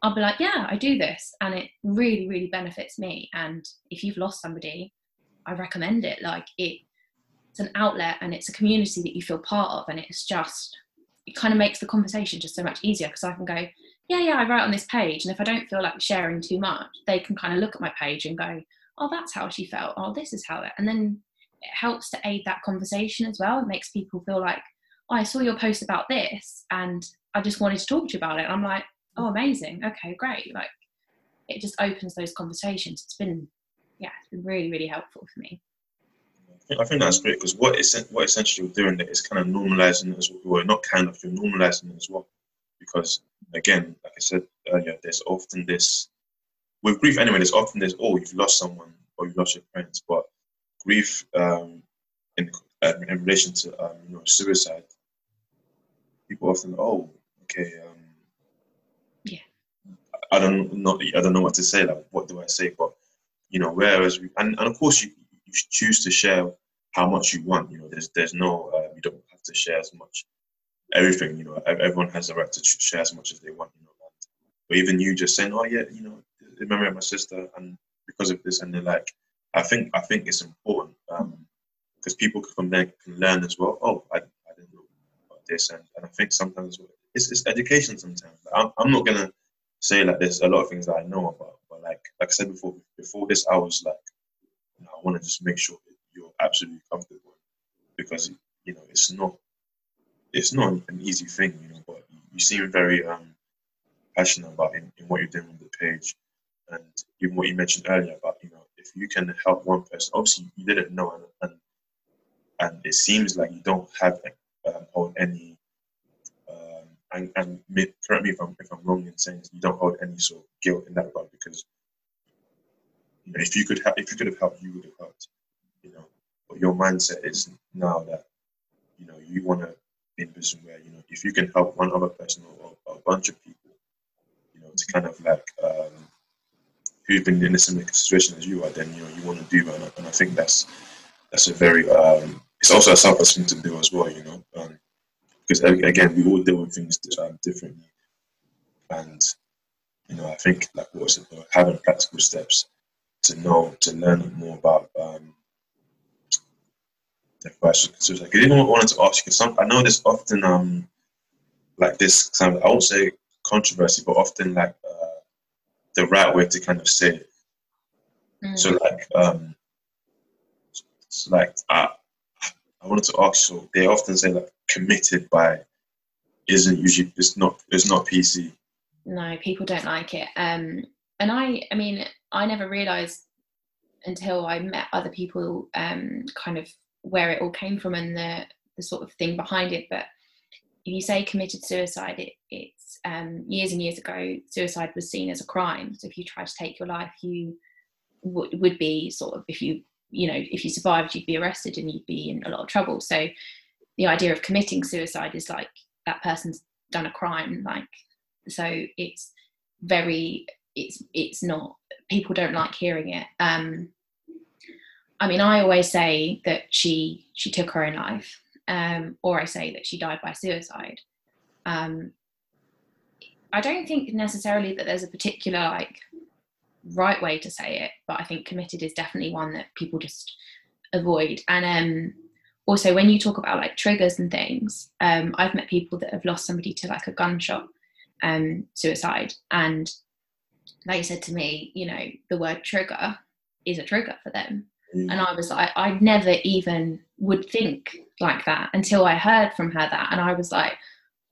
i'll be like yeah i do this and it really really benefits me. And if you've lost somebody i recommend it. Like it it's an outlet and it's a community that you feel part of and it's just it kind of makes the conversation just so much easier because i can go yeah, yeah, I write on this page. And if I don't feel like sharing too much, they can kind of look at my page and go, oh, that's how she felt. Oh, this is how that. And then it helps to aid that conversation as well. It makes people feel like, oh, I saw your post about this and I just wanted to talk to you about it. And I'm like, oh, amazing. Okay, great. Like it just opens those conversations. It's been, yeah, it's been really, really helpful for me. I think that's great because what, what essentially you're doing is kind of normalizing it as well. Not kind of, you're normalizing it as well because again, like I said earlier, there's often this with grief anyway. There's often this oh you've lost someone or you've lost your friends, but grief um, in uh, in relation to um, you know suicide, people often oh okay um, yeah I don't know I don't know what to say like what do I say but you know whereas we, and, and of course you, you choose to share how much you want you know there's there's no uh, you don't have to share as much everything. You know, everyone has the right to share as much as they want. You know, but even you just saying, "Oh yeah, you know, remember my sister," and because of this, and they're like, I think I think it's important because um, people from there can learn as well. Oh, I, I didn't know about this, and, and I think sometimes it's, it's education. Sometimes I'm, I'm not gonna say like there's a lot of things that I know about, but like like I said before, before this, I was like, you know, I want to just make sure that you're absolutely comfortable because you know it's not it's not an easy thing, you know, but you seem very um, passionate about in, in what you're doing on the page. And even what you mentioned earlier about, you know, if you can help one person, obviously you didn't know, and and, and it seems like you don't have um, hold any, um, and, and correct me if I'm if I'm wrong in saying this, you don't hold any sort of guilt in that regard because, you know, if you could have, if you could have helped, you would have helped, you know. But your mindset is now that, you know, you want to in position where you know if you can help one other person or, or a bunch of people, you know, to kind of like um, who've been in a similar situation as you are, then you know you want to do, and, and I think that's that's a very um, it's also a selfless thing to do as well, you know, um, because again we all deal with things um, differently, and you know I think like what was it, having practical steps to know to learn more about um, the question. So like, I even wanted to ask you some. I know there's often um like this kind of I won't say controversy, but often like uh, the right way to kind of say it. Mm. So like um so like I I wanted to ask. So they often say like committed by isn't usually it's not it's not PC. No, people don't like it. Um, and I I mean I never realised until I met other people um kind of where it all came from and the, the sort of thing behind it. But if you say committed suicide, it, it's um, years and years ago, suicide was seen as a crime. So if you tried to take your life, you would would be sort of if you you know if you survived, you'd be arrested and you'd be in a lot of trouble. So the idea of committing suicide is like that person's done a crime. Like so, it's very it's it's not people don't like hearing it. Um, I mean, I always say that she she took her own life, um, or I say that she died by suicide. Um, I don't think necessarily that there's a particular like right way to say it, but I think committed is definitely one that people just avoid. And um, also, when you talk about like triggers and things, um, I've met people that have lost somebody to like a gunshot um, suicide, and they said to me, you know, the word trigger is a trigger for them. Mm. And I was like, I never even would think like that until I heard from her that. And I was like,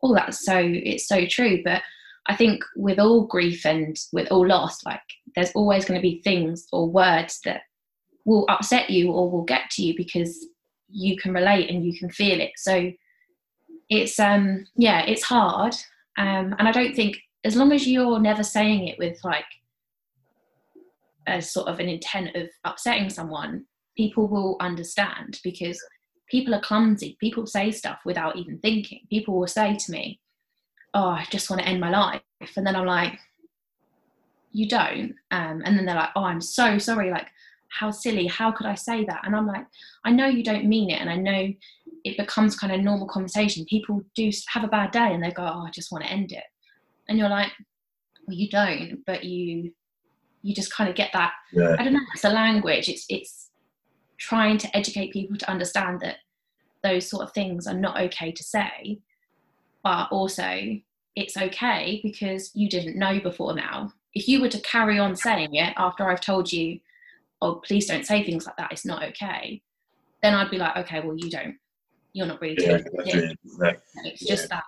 oh, that's so, it's so true. But I think with all grief and with all loss, like there's always going to be things or words that will upset you or will get to you because you can relate and you can feel it. So it's um yeah, it's hard. Um and I don't think as long as you're never saying it with like a sort of an intent of upsetting someone, people will understand because people are clumsy. People say stuff without even thinking. People will say to me, Oh, I just want to end my life. And then I'm like, You don't. Um, and then they're like, Oh, I'm so sorry. Like, how silly. How could I say that? And I'm like, I know you don't mean it. And I know it becomes kind of normal conversation. People do have a bad day and they go, Oh, I just want to end it. And you're like, Well, you don't, but you you just kind of get that Yeah. I don't know, it's a language. It's it's trying to educate people to understand that those sort of things are not okay to say, but also it's okay because you didn't know before now. If you were to carry on saying it after I've told you, oh, please don't say things like that, it's not okay, then I'd be like, okay, well, you don't, you're not really Yeah, it. exactly. It's Yeah. just that,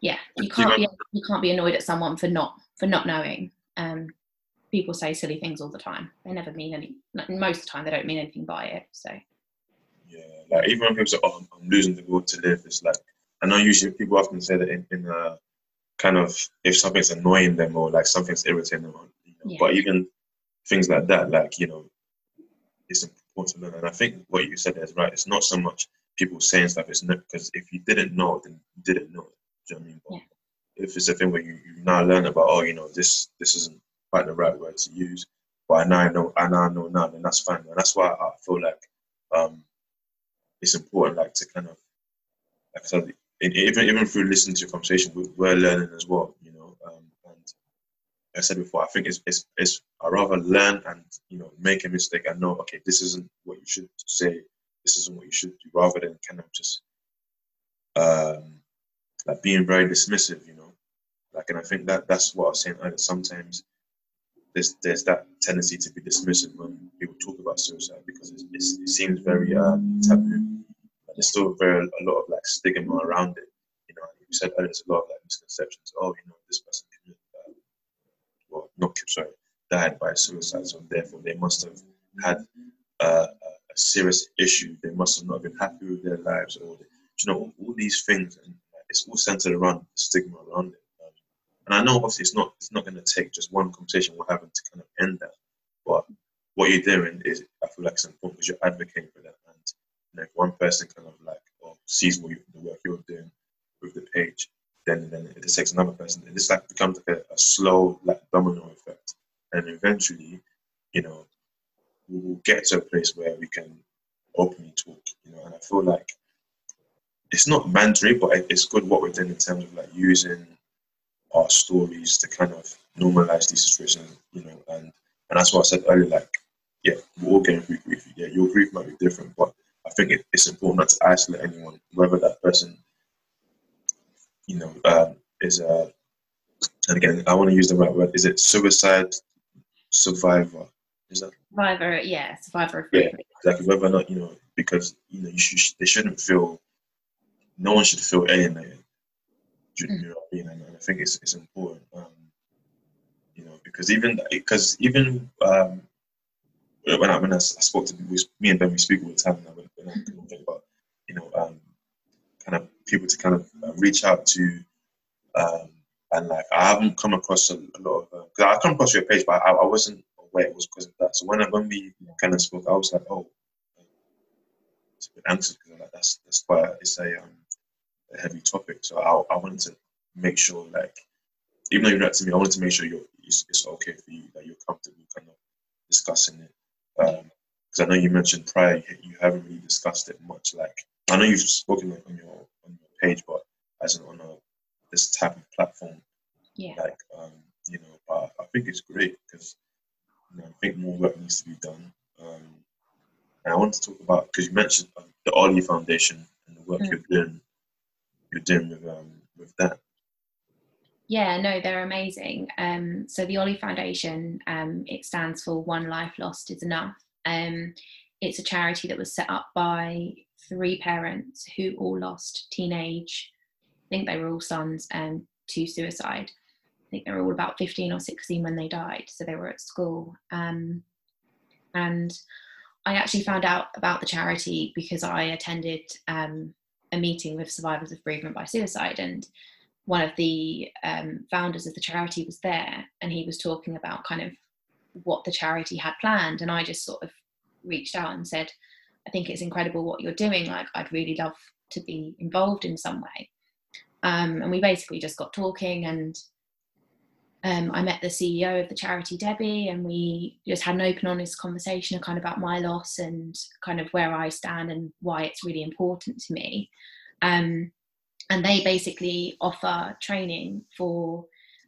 yeah, you You can't be you can't be annoyed at someone for not for not knowing. Um, people say silly things all the time. They never mean any. like, Most of the time, they don't mean anything by it. So Yeah, like even when people say, "Oh, I'm, I'm losing the will to live," it's like I know usually people often say that in, in a kind of if something's annoying them or like something's irritating them, you know, Yeah. but even things like that, like you know, it's important to learn. And I think what you said is right. It's not so much people saying stuff. It's not because if you didn't know, then you didn't know. Do you know what I mean? But Yeah. If it's a thing where you, you now learn about, oh, you know, this this isn't quite the right word to use, but I now know, I now know now, and that's fine. And that's why I feel like um, it's important, like to kind of, like I said, even even through listening to your conversation, we- we're learning as well, you know. Um, and like I said before, I think it's, it's it's I rather learn and you know make a mistake and know, okay, this isn't what you should say, this isn't what you should do, rather than kind of just um, like being very dismissive, you know. Like, and I think that that's what I was saying earlier. Sometimes there's there's that tendency to be dismissive when people talk about suicide because it's, it's, it seems very um, taboo. There's still very a lot of like stigma around it. You know, you said earlier, there's a lot of like misconceptions. Oh, you know, this person committed, uh, well, not sorry, died by suicide, so therefore they must have had uh, a, serious issue. They must have not been happy with their lives, or you know, all these things, and it's all centered around the stigma around it. And I know obviously it's not it's not going to take just one conversation we're having to kind of end that. But what you're doing is I feel like it's important because you're advocating for that. And you know, if one person kind of like or sees what you, the work you're doing with the page, then then it takes another person. And this like becomes like a, a slow like domino effect. And eventually, you know, we will get to a place where we can openly talk, you know, and I feel like it's not mandatory, but it's good what we're doing in terms of like using our stories to kind of normalize these situations, you know, and and that's what I said earlier, like, yeah, we're all getting through grief. Yeah, your grief might be different, but I think it, it's important not to isolate anyone, whether that person, you know, um, is a, and again, I want to use the right word. Is it suicide survivor? Is that survivor, yeah, survivor Yeah. grief. exactly whether or not you know because you know you should they shouldn't feel no one should feel alienated you, mean and, and I think it's, it's important um, you know because even because even um, when I when I, spoke to we, me and Ben we speak all the time now when, when I think about you know um, kind of people to kind of uh, reach out to um, and like I haven't come across a, a lot of because I come across your page but I, I wasn't aware it was because of that. So when when we kind of spoke I was like oh it's a bit anxious because like that's that's quite it's a um a heavy topic. So I I wanted to make sure like even though you're not to me, I wanted to make sure you're it's, it's okay for you that you're comfortable kind of discussing it. Because I know you mentioned prior you, haven't really discussed it much. Like I know you've spoken on on your on your page, but as in on a this type of platform, Yeah, like um, you know, uh, I think it's great because you know, I think more work needs to be done. Um, and I want to talk about because you mentioned um, the Ollie Foundation and the work Mm. you're doing. You're doing with um with that. yeah, no, they're amazing. Um, so the Ollie Foundation, um, it stands for One Life Lost is Enough. Um, it's a charity that was set up by three parents who all lost teenage, I think they were all sons, um, to suicide. I think they were all about 15 or 16 when they died, so they were at school. Um, and I actually found out about the charity because I attended um, a meeting with survivors of bereavement by suicide, and one of the um, founders of the charity was there, and he was talking about kind of what the charity had planned, and I just sort of reached out and said, "I think it's incredible what you're doing. Like, I'd really love to be involved in some way." Um, and we basically just got talking and um, I met the CEO of the charity, Debbie, and we just had an open, honest conversation kind of about my loss and kind of where I stand and why it's really important to me. Um, and they basically offer training for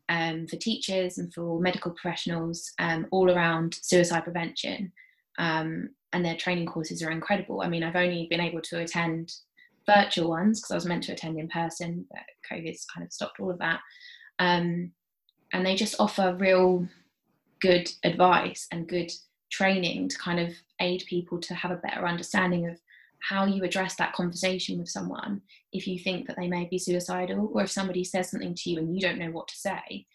um, for teachers and for medical professionals um, all around suicide prevention. Um, and their training courses are incredible. I mean, I've only been able to attend virtual ones because I was meant to attend in person, but COVID's kind of stopped all of that. Um, and they just offer real good advice and good training to kind of aid people to have a better understanding of how you address that conversation with someone if you think that they may be suicidal or if somebody says something to you and you don't know what to say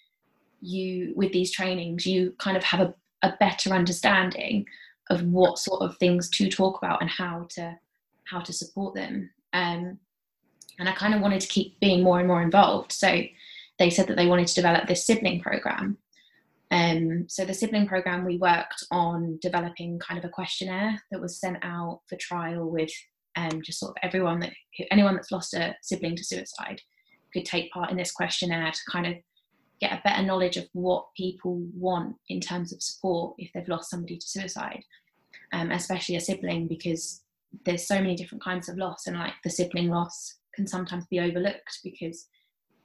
you with these trainings you kind of have a, a better understanding of what sort of things to talk about and how to how to support them. Um, and i kind of wanted to keep being more and more involved. So they said that they wanted to develop this sibling program. Um, so the sibling program, we worked on developing kind of a questionnaire that was sent out for trial with um, just sort of everyone that anyone that's lost a sibling to suicide could take part in this questionnaire to kind of get a better knowledge of what people want in terms of support if they've lost somebody to suicide, um, especially a sibling, because there's so many different kinds of loss, and like the sibling loss can sometimes be overlooked because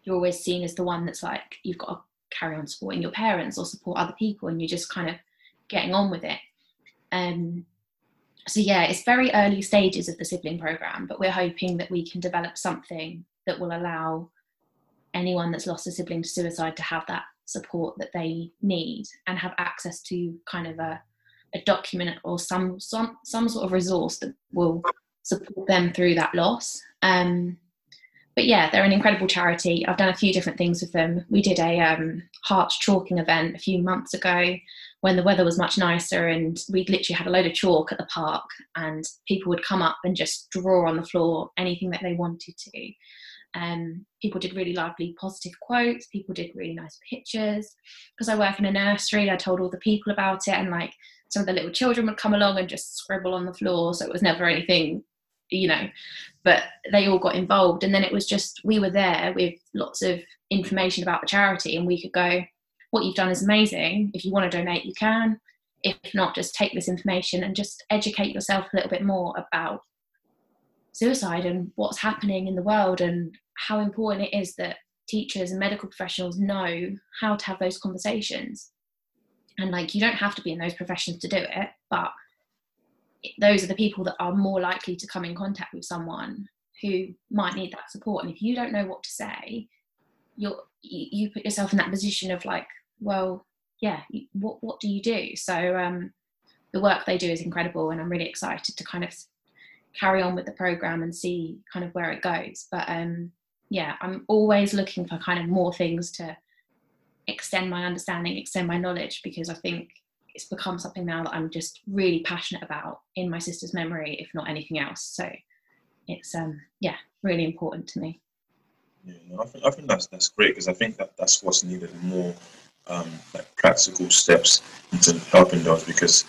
you're always seen as the one that's like you've got to carry on supporting your parents or support other people and you're just kind of getting on with it. Um, so yeah it's very early stages of the sibling program but we're hoping that we can develop something that will allow anyone that's lost a sibling to suicide to have that support that they need and have access to kind of a, a document or some, some some sort of resource that will support them through that loss. Um, but yeah, they're an incredible charity. I've done a few different things with them. We did a um, heart chalking event a few months ago when the weather was much nicer, and we literally had a load of chalk at the park, and people would come up and just draw on the floor anything that they wanted to. Um, people did really lovely positive quotes. People did really nice pictures. Because I work in a nursery, I told all the people about it, and like some of the little children would come along and just scribble on the floor. So it was never anything you know but they all got involved. And then it was just we were there with lots of information about the charity and we could go what you've done is amazing. If you want to donate you can. If not just take this information and just educate yourself a little bit more about suicide and what's happening in the world and how important it is that teachers and medical professionals know how to have those conversations. And like you don't have to be in those professions to do it but those are the people that are more likely to come in contact with someone who might need that support. And if you don't know what to say you're you put yourself in that position of like well yeah what what do you do? So um the work they do is incredible and i'm really excited to kind of carry on with the program and see kind of where it goes. But um yeah i'm always looking for kind of more things to extend my understanding extend my knowledge because i think it's become something now that I'm just really passionate about in my sister's memory, if not anything else. So it's um yeah, really important to me. Yeah, I think I think that's that's great because I think that that's what's needed more um, like practical steps into helping those because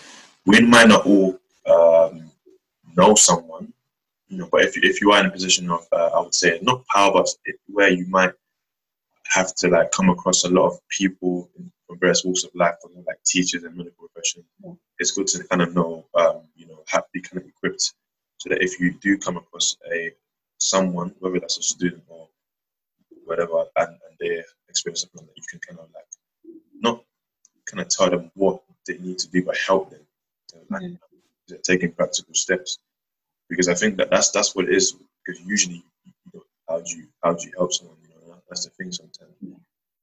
we might not all um, know someone, you know, but if if you are in a position of uh, I would say not power, but where you might have to like come across a lot of people from various walks of life, from like teachers and medical profession. Yeah. It's good to kind of know, um, you know, have be kind of equipped so that if you do come across a someone, whether that's a student or whatever, and, and they experience something that you can kind of like not kind of tell them what they need to do, but help them like, mm-hmm. taking practical steps. Because I think that that's that's what it is. Because usually, you know, how do you how do you help someone? You know, that's the thing sometimes. Yeah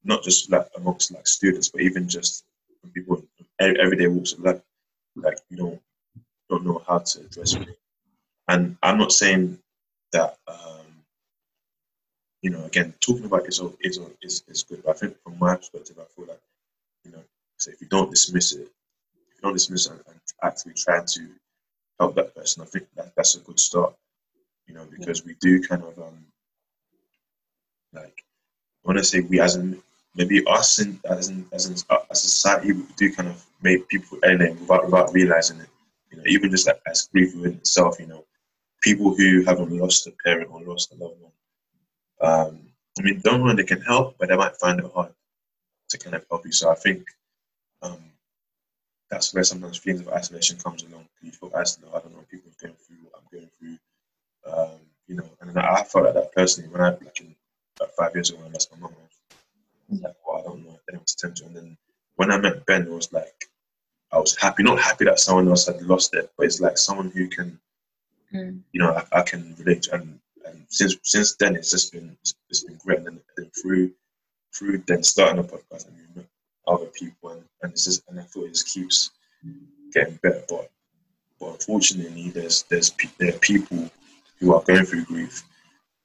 not just like amongst like students, but even just people in everyday walks of life, like you don't don't know how to address it. And I'm not saying that um, you know, again, talking about is is is is good. But I think from my perspective, I feel like, you know, so if you don't dismiss it, if you don't dismiss it and, and actually try to help that person, I think that that's a good start. You know, because we do kind of um like I say we as in maybe us in, as in, as in, uh, as a society we do kind of make people alienate without without realizing it. You know, even just like as grief within itself, you know, people who haven't lost a parent or lost a loved one. Um, I mean, don't know they can help, but they might find it hard to kind of help you. So I think um, that's where sometimes feelings of isolation comes along. You feel isolated. I don't know. People are going through what I'm going through. Um, you know, and I felt like that personally when I like in like five years ago when I lost my mum. I was like, well, I don't know anyone to turn to. And then when I met Ben, it was like I was happy, not happy that someone else had lost it, but it's like someone who can, Mm. you know, I, I can relate to. And, and since since then, it's just been it's, it's been great. And then, then through through then starting a podcast and you met other people, and, and it's just and I thought it just keeps getting better. But but unfortunately, there's there's there are people who are going through grief,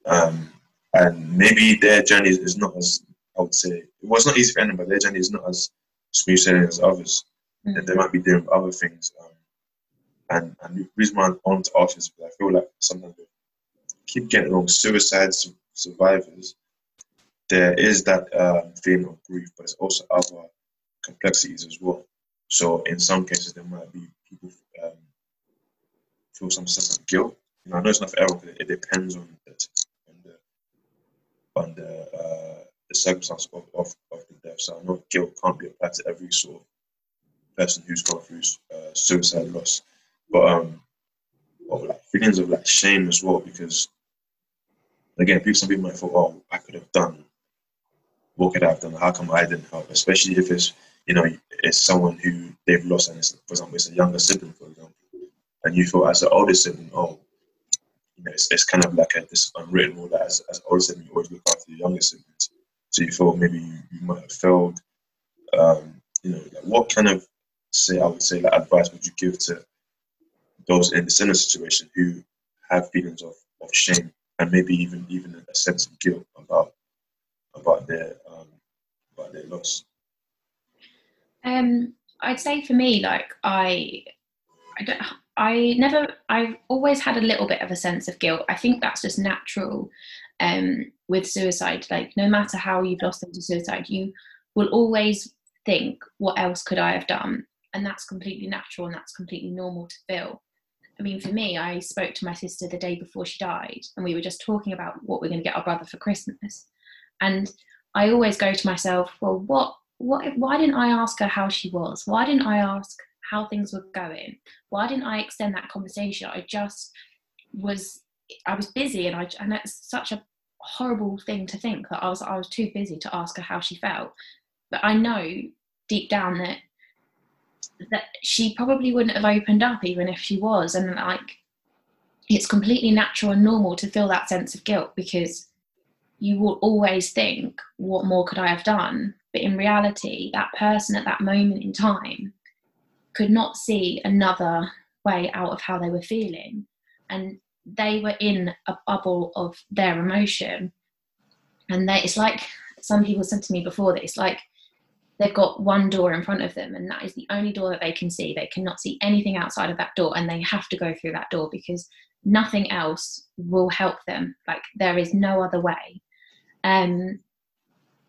um, and maybe their journey is not as I would say. Well, it's not easy for anyone, but their journey is not as smooth sailing as others. Mm. And they might be doing other things. Um, and and the reason why I want to ask is because I feel like sometimes we keep getting wrong. Suicide su- survivors, there is that um, feeling of grief, but there's also other complexities as well. So in some cases, there might be people um, feel some sense of guilt. You know, I know it's not for everyone. It, it depends on the on the on the, uh, the circumstance of, of, of the death. So I know guilt can't be applied to every sort of person who's gone through uh, suicide loss, but um, or like feelings of like shame as well because again, people some people might think, oh, I could have done. What could I have done? How come I didn't help? Especially if it's you know it's someone who they've lost, and it's, for example, it's a younger sibling, for example, and you feel as an older sibling, oh, you know, it's, it's kind of like a, this unwritten rule that as, as older sibling, you always look after your younger siblings. So you feel maybe you, you might have failed. Um, you know, like what kind of say I would say like advice would you give to those in a similar situation who have feelings of, of shame and maybe even even a sense of guilt about about their um, about their loss? Um, I'd say for me, like I, I don't, I never, I've always had a little bit of a sense of guilt. I think that's just natural. Um, with suicide, like no matter how you've lost them to suicide, you will always think, "What else could I have done?" And that's completely natural and that's completely normal to feel. I mean, for me, I spoke to my sister the day before she died, and we were just talking about what we're going to get our brother for Christmas. And I always go to myself, well, what, what, why didn't I ask her how she was? Why didn't I ask how things were going? Why didn't I extend that conversation? I just was, I was busy, and I, and that's such a horrible thing to think that I was, I was too busy to ask her how she felt. But I know deep down that that she probably wouldn't have opened up even if she was. And like it's completely natural and normal to feel that sense of guilt because you will always think what more could i have done? But in reality that person at that moment in time could not see another way out of how they were feeling. And they were in a bubble of their emotion. And they, it's like some people said to me before that it's like they've got one door in front of them and that is the only door that they can see. They cannot see anything outside of that door and they have to go through that door because nothing else will help them. Like there is no other way. Um,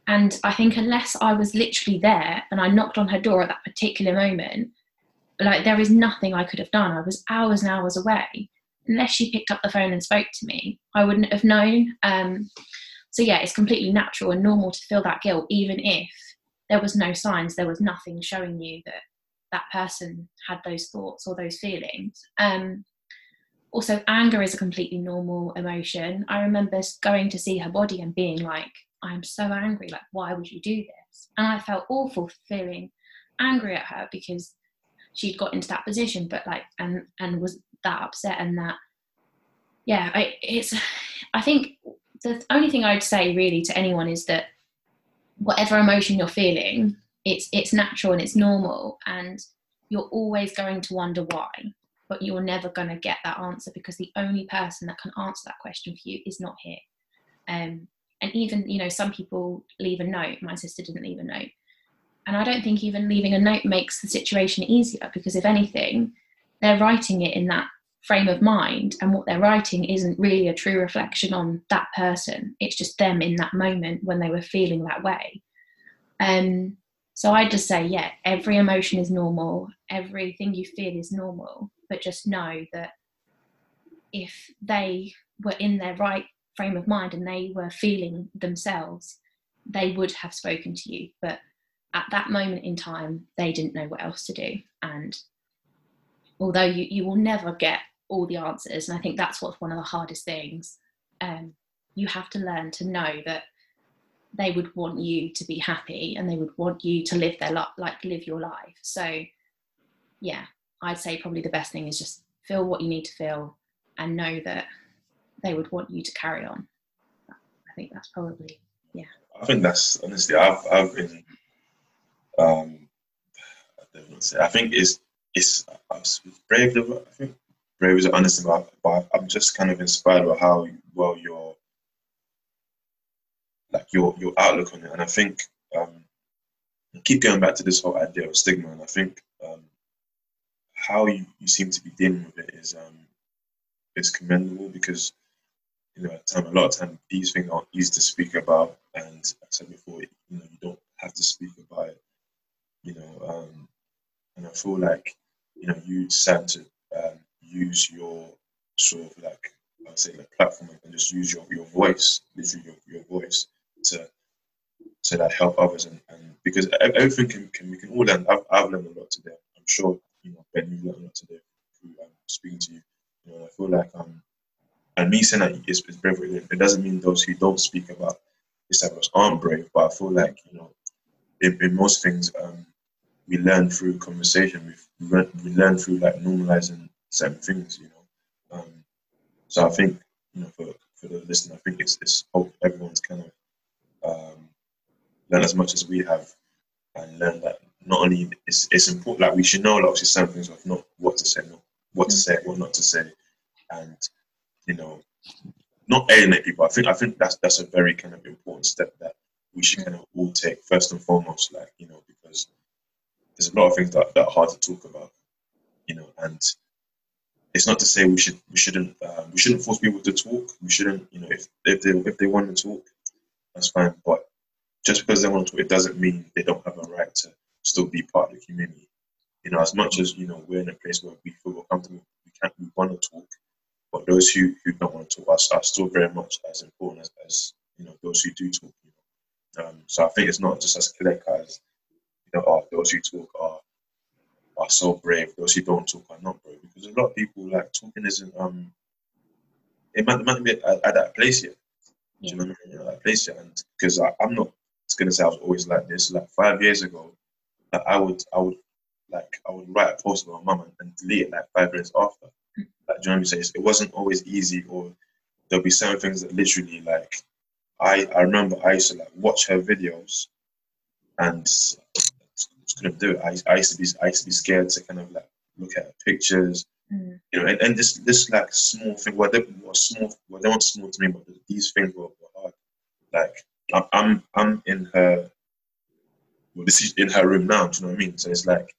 and i think unless i was literally there and i knocked on her door at that particular moment like there is nothing i could have done. I was hours and hours away unless she picked up the phone and spoke to me i wouldn't have known. Um, so yeah it's completely natural and normal to feel that guilt even if there was no signs there was nothing showing you that that person had those thoughts or those feelings. Um, also anger is a completely normal emotion. I remember going to see her body and being like i'm so angry like why would you do this? And i felt awful feeling angry at her because she'd got into that position but like and and was that upset and that yeah I, it's i think the only thing i'd say really to anyone is that whatever emotion you're feeling it's it's natural and it's normal and you're always going to wonder why but you're never going to get that answer because the only person that can answer that question for you is not here. Um, and even you know some people leave a note my sister didn't leave a note and i don't think even leaving a note makes the situation easier because if anything they're writing it in that frame of mind and what they're writing isn't really a true reflection on that person. It's just them in that moment when they were feeling that way. Um so i just say yeah every emotion is normal. Everything you feel is normal. But just know that if they were in their right frame of mind and they were feeling themselves, they would have spoken to you. But at that moment in time, they didn't know what else to do. And although you, you will never get all the answers, and I think that's what's one of the hardest things, um, you have to learn to know that they would want you to be happy and they would want you to live their life, like live your life. So, yeah, I'd say probably the best thing is just feel what you need to feel and know that they would want you to carry on. I think that's probably yeah. I think that's honestly I've I've been um I I think it's it's brave I think brave is honest about but I'm just kind of inspired by how well your like your your outlook on it. And I think um I keep going back to this whole idea of stigma and I think um how you, you seem to be dealing with it is um is commendable because you know, time a lot of time these things aren't easy to speak about, and I said before, you know, you don't have to speak about it, you know, um, and I feel like you know you decided to um, use your sort of like I'd say like platform and just use your, your voice, literally your, your voice to to like help others and, and because everything can, can we can all learn. I've, I've learned a lot today. I'm sure you know Ben, you learned a lot today through um, speaking to you. You know, I feel like um and me saying that is bravery. It doesn't mean those who don't speak about this type of aren't brave, but I feel like you know, in, in most things, um, we learn through conversation. We learn, we learn through like normalizing certain things, you know. Um, so I think you know, for for the listener, I think it's it's hope everyone's kind of um, learn as much as we have and learn that not only it's, it's important, like we should know like obviously some things of not what to say, not what to say, what not to say, and you know, not alienate people. I think I think that's that's a very kind of important step that we should kind of all take first and foremost, like you know, because there's a lot of things that, that are hard to talk about, you know, and it's not to say we should we shouldn't uh, we shouldn't force people to talk. We shouldn't, you know, if if they if they want to talk, that's fine. But just because they want to talk, it doesn't mean they don't have a right to still be part of the community. You know, as much as you know, we're in a place where we feel comfortable, we can't, we want to talk but those who, who don't want to talk are, are still very much as important as, as you know those who do talk. You know? um, so I think it's not just as clear as know, oh, those who talk are are so brave. Those who don't talk are not brave because a lot of people like talking isn't um it might, it might be at, at that place yet. Do you know what I mean? that place yet, and because I'm not gonna say I was always like this. Like five years ago, like, I would I would like I would write a post about my mum and, and delete it like five minutes after. Like, do you know what I'm saying? It wasn't always easy, or there'll be certain things that literally, like, I I remember I used to like watch her videos, and just couldn't do it. I, I used to be I used to be scared to kind of like look at pictures, mm. you know, and, and this this like small thing. Well, they were small. Well, they weren't small to me, but these things were, were hard. Like I'm I'm in her. Well, this is in her room now. Do you know what I mean? So it's like,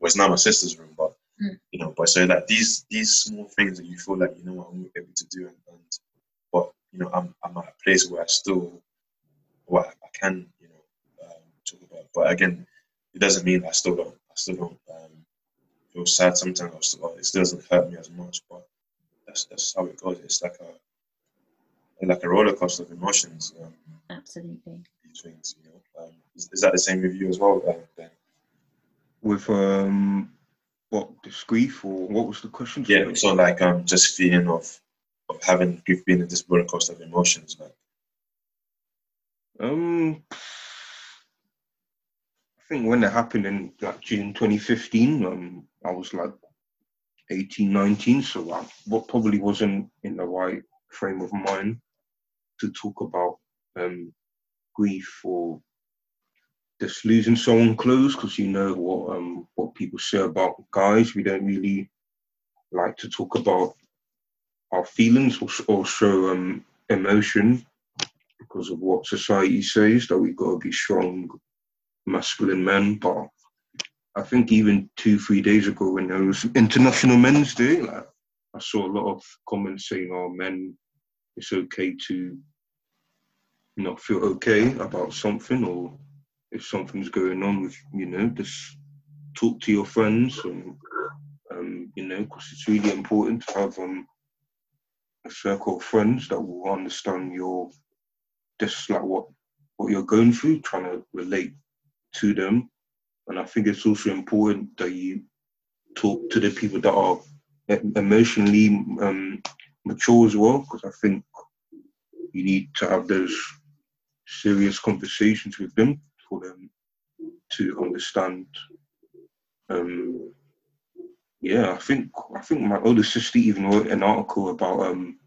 well, it's now my sister's room, but Mm. You know, but so like these these small things that you feel like you know what I'm able to do, and, and but you know I'm I'm at a place where I still what I can you know um, talk about. But again, it doesn't mean I still don't I still don't um, feel sad sometimes. I still, it still doesn't hurt me as much, but that's that's how it goes. It's like a like a roller coaster of emotions. Um, Absolutely. These things, you know. Um, is, is, that the same with you as well, uh, Ben? With um what this grief or what was the question? Yeah, so like um, just feeling of of having grief being in this roller coaster of emotions, like. Um, I think when it happened in like June 2015, um, I was like 18, 19, so I what probably wasn't in the right frame of mind to talk about um, grief or just losing someone close because you know what um what people say about guys. We don't really like to talk about our feelings or, or show um emotion because of what society says that we've got to be strong, masculine men. But I think even two, three days ago when there was International Men's Day, like I saw a lot of comments saying, "Oh, men, it's okay to not feel okay about something, or if something's going on with you know, just talk to your friends and um, you know, because it's really important to have um, a circle of friends that will understand your just like what what you're going through, trying to relate to them. And I think it's also important that you talk to the people that are emotionally um, mature as well, because I think you need to have those serious conversations with them for them to understand. Um, yeah, I think I think my older sister even wrote an article about um,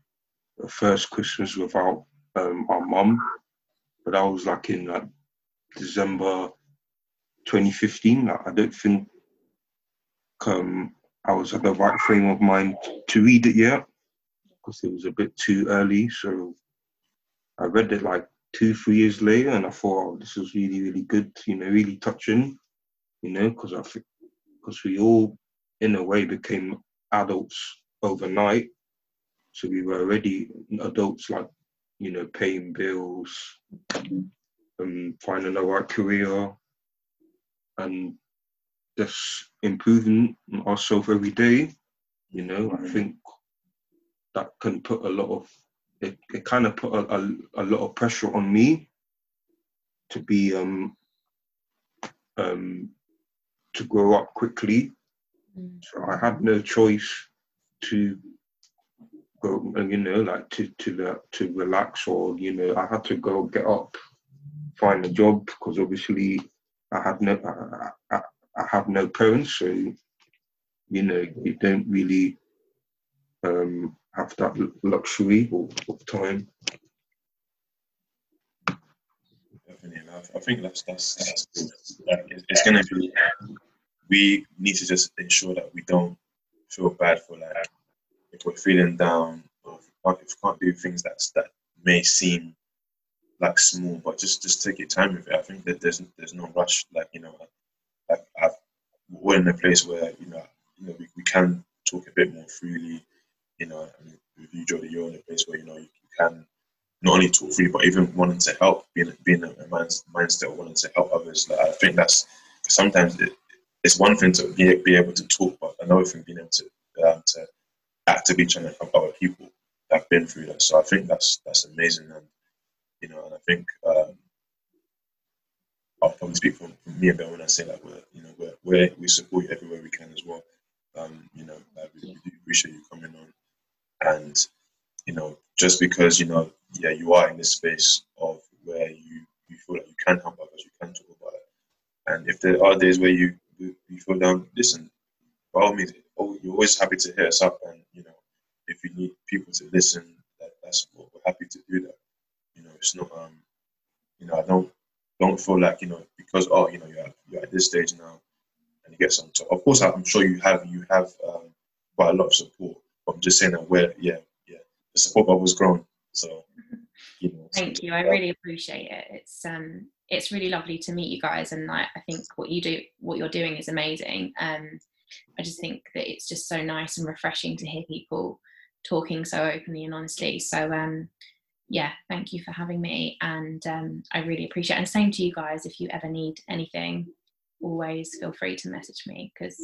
first Christmas without um, our mum, but that was like in like December 2015. Like, I don't think um, I was at the right frame of mind to read it yet because it was a bit too early. So I read it like two, three years later, and I thought, oh, this was really, really good. You know, really touching. You know, because I think because we all, in a way, became adults overnight. So we were already adults, like you know, paying bills, um, finding the right career, and just improving ourselves every day. You know, I think that can put a lot of it, it kind of put a, a, a lot of pressure on me to be um um to grow up quickly. Mm. So I had no choice to go, you know, like to to to relax or you know, I had to go get up, find a job because obviously I have no I, I, I have no parents, so you know, you don't really um, have that luxury of, time. Definitely, I think that's that's, that's like it's going to be. We need to just ensure that we don't feel bad for like if we're feeling down or if we can't, if we can't do things that that may seem like small, but just just take your time with it. I think that there's there's no rush. Like you know, like I've, we're in a place where you know you know we, we can talk a bit more freely. You know, and with you, Jodie, you're in a place where you know you, you can not only talk freely, but even wanting to help, being being a, a mindset of wanting to help others. Like, I think that's sometimes it, it's one thing to be, be able to talk, but another thing being able to um, to actively trying to help other people that have been through that. So I think that's that's amazing, and you know, and I think um, I'll probably speak for me a bit when I say that we're you know we're, we're we support you everywhere we can as well. Um, you know, we, we, do appreciate you coming on, and you know, just because you know, yeah, you are in this space of where you you feel like you can help others, you can talk about it, and if there are days where you you feel down, listen, by all means, oh, you're always happy to hear us up, and you know, if you need people to listen, that, that's what we're happy to do that. You know, it's not um, you know, I don't don't feel like you know because oh, you know, you're you're at this stage now, and you get some. So of course, I'm sure you have you have um, quite a lot of support. But I'm just saying that where yeah yeah the support bubble's grown. So (laughs) you know. Thank you. I really appreciate it. It's um it's really lovely to meet you guys, and I, I think what you do what you're doing is amazing. Um, I just think that it's just so nice and refreshing to hear people talking so openly and honestly. So um, yeah, thank you for having me, and um, I really appreciate. it. And same to you guys. If you ever need anything, always feel free to message me because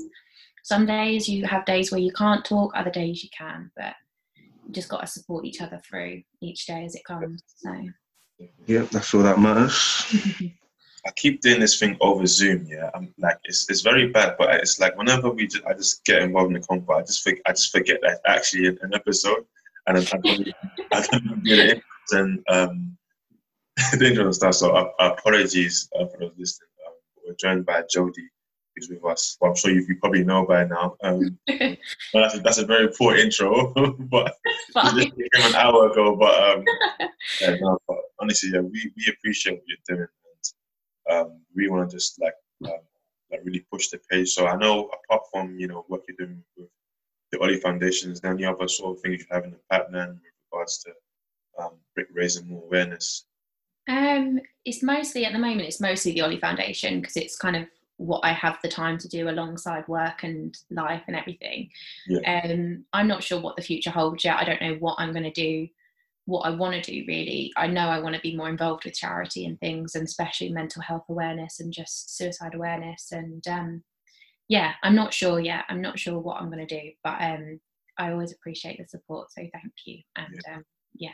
some days you have days where you can't talk, other days you can, but you just got to support each other through each day as it comes. So yeah, that's all that matters. (laughs) I keep doing this thing over Zoom. Yeah, I'm like it's, it's very bad, but it's like whenever we just I just get involved in the convo, I just think I just forget that actually an, an episode, and I'm, I'm, I'm it and um, (laughs) dangerous stuff. So uh, apologies uh, for those listening. Um, we're joined by Jodie, who's with us. Well, I'm sure you, you probably know by now. Um, (laughs) but that's a, that's a very poor intro, (laughs) but came an hour ago. But, um, yeah, no, but honestly, yeah, we, we appreciate what you're doing um, we want to just like um, like really push the page. So I know apart from you know what you're doing with the Ollie Foundation, is there any other sort of things you have in the pipeline with regards to um, raising more awareness Um, it's mostly at the moment. It's mostly the Ollie Foundation because it's kind of what I have the time to do alongside work and life and everything. Yeah. Um, I'm not sure what the future holds yet. I don't know what I'm going to do, what I want to do really. I know I want to be more involved with charity and things, and especially mental health awareness and just suicide awareness. And um, yeah, I'm not sure yet. I'm not sure what I'm going to do, but um, I always appreciate the support. So thank you. And yeah. Um, yeah.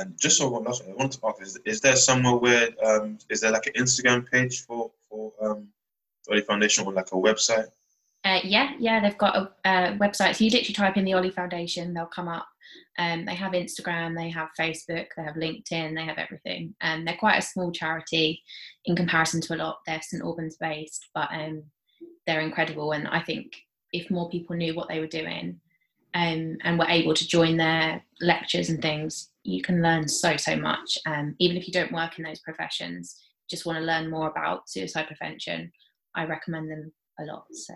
And just so I wanted to ask is, is there somewhere where um, is there like an Instagram page for for um, the Ollie Foundation or like a website? Uh, yeah, yeah, they've got a, a website. So you literally type in the Ollie Foundation, they'll come up. Um, they have Instagram, they have Facebook, they have LinkedIn, they have everything. And um, they're quite a small charity in comparison to a lot. They're St Albans based, but um, they're incredible. And I think if more people knew what they were doing um, and were able to join their lectures and things, you can learn so, so much. Um, even if you don't work in those professions, just want to learn more about suicide prevention I recommend them a lot. So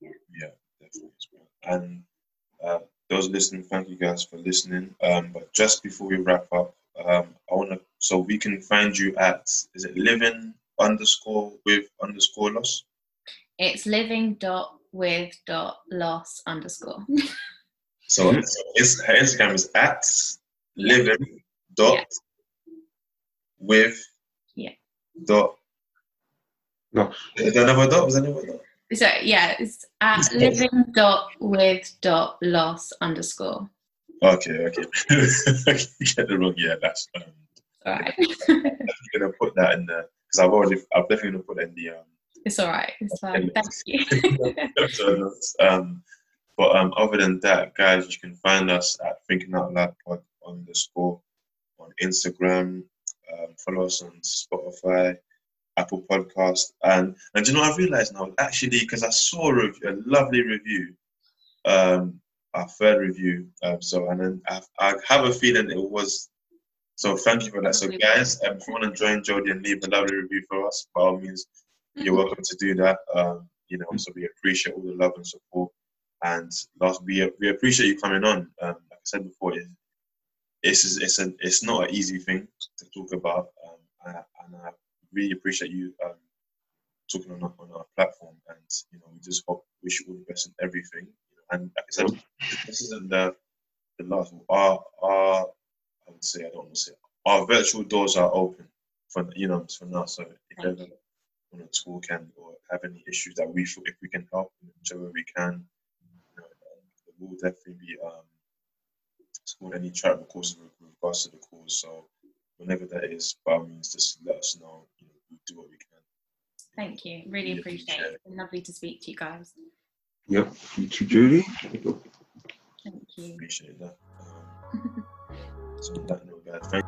yeah. Yeah, definitely. And uh, those listening, thank you guys for listening. Um, but just before we wrap up, um, I want to so we can find you at is it living underscore with underscore loss? It's living dot with dot loss underscore. so it's, her Instagram is at living dot yeah. with yeah dot Loss. Is there another dot? Was there another dot? So yeah, it's at living dot with dot loss underscore. Okay, okay. (laughs) You get the wrong. Yeah, that's. Um, all right. (laughs) I'm gonna put that in the because I've already. I'm definitely gonna put in the. Um, it's all right. It's fine. Thank you. (laughs) um, but um, other than that, guys, you can find us at Thinking Out Loud Pod underscore on Instagram. Um, follow us on Spotify. Apple Podcast. And and you know, I've realized now actually because I saw a, review, a lovely review, um, our third review. Um, so and then I, I have a feeling it was. So thank you for that. So guys, um, if you want to join Jodie and leave a lovely review for us, by all means, you're welcome to do that. Um, you know, so we appreciate all the love and support. And last, we we appreciate you coming on. Um, like I said before, it, it's it's a, it's not an easy thing to talk about. Um, and, I, and I really appreciate you um, talking on, on our platform, and you know, we just hope wish you all the best in everything. You know, and like I said, this isn't the the last. Our our I would say I don't want to say our virtual doors are open for you know for now. So if you ever want to talk and or have any issues that we feel if we can help whichever we can, you know, we'll definitely be um, support any charitable causes with regards to the cause. So whenever that is, by all means, just let us know. You know we'll do what we can. Thank you. Really, really appreciate, it. It's been lovely to speak to you guys. Yep. You too, Judy. Thank you. Appreciate that. Um, (laughs) so on that note, guys, thank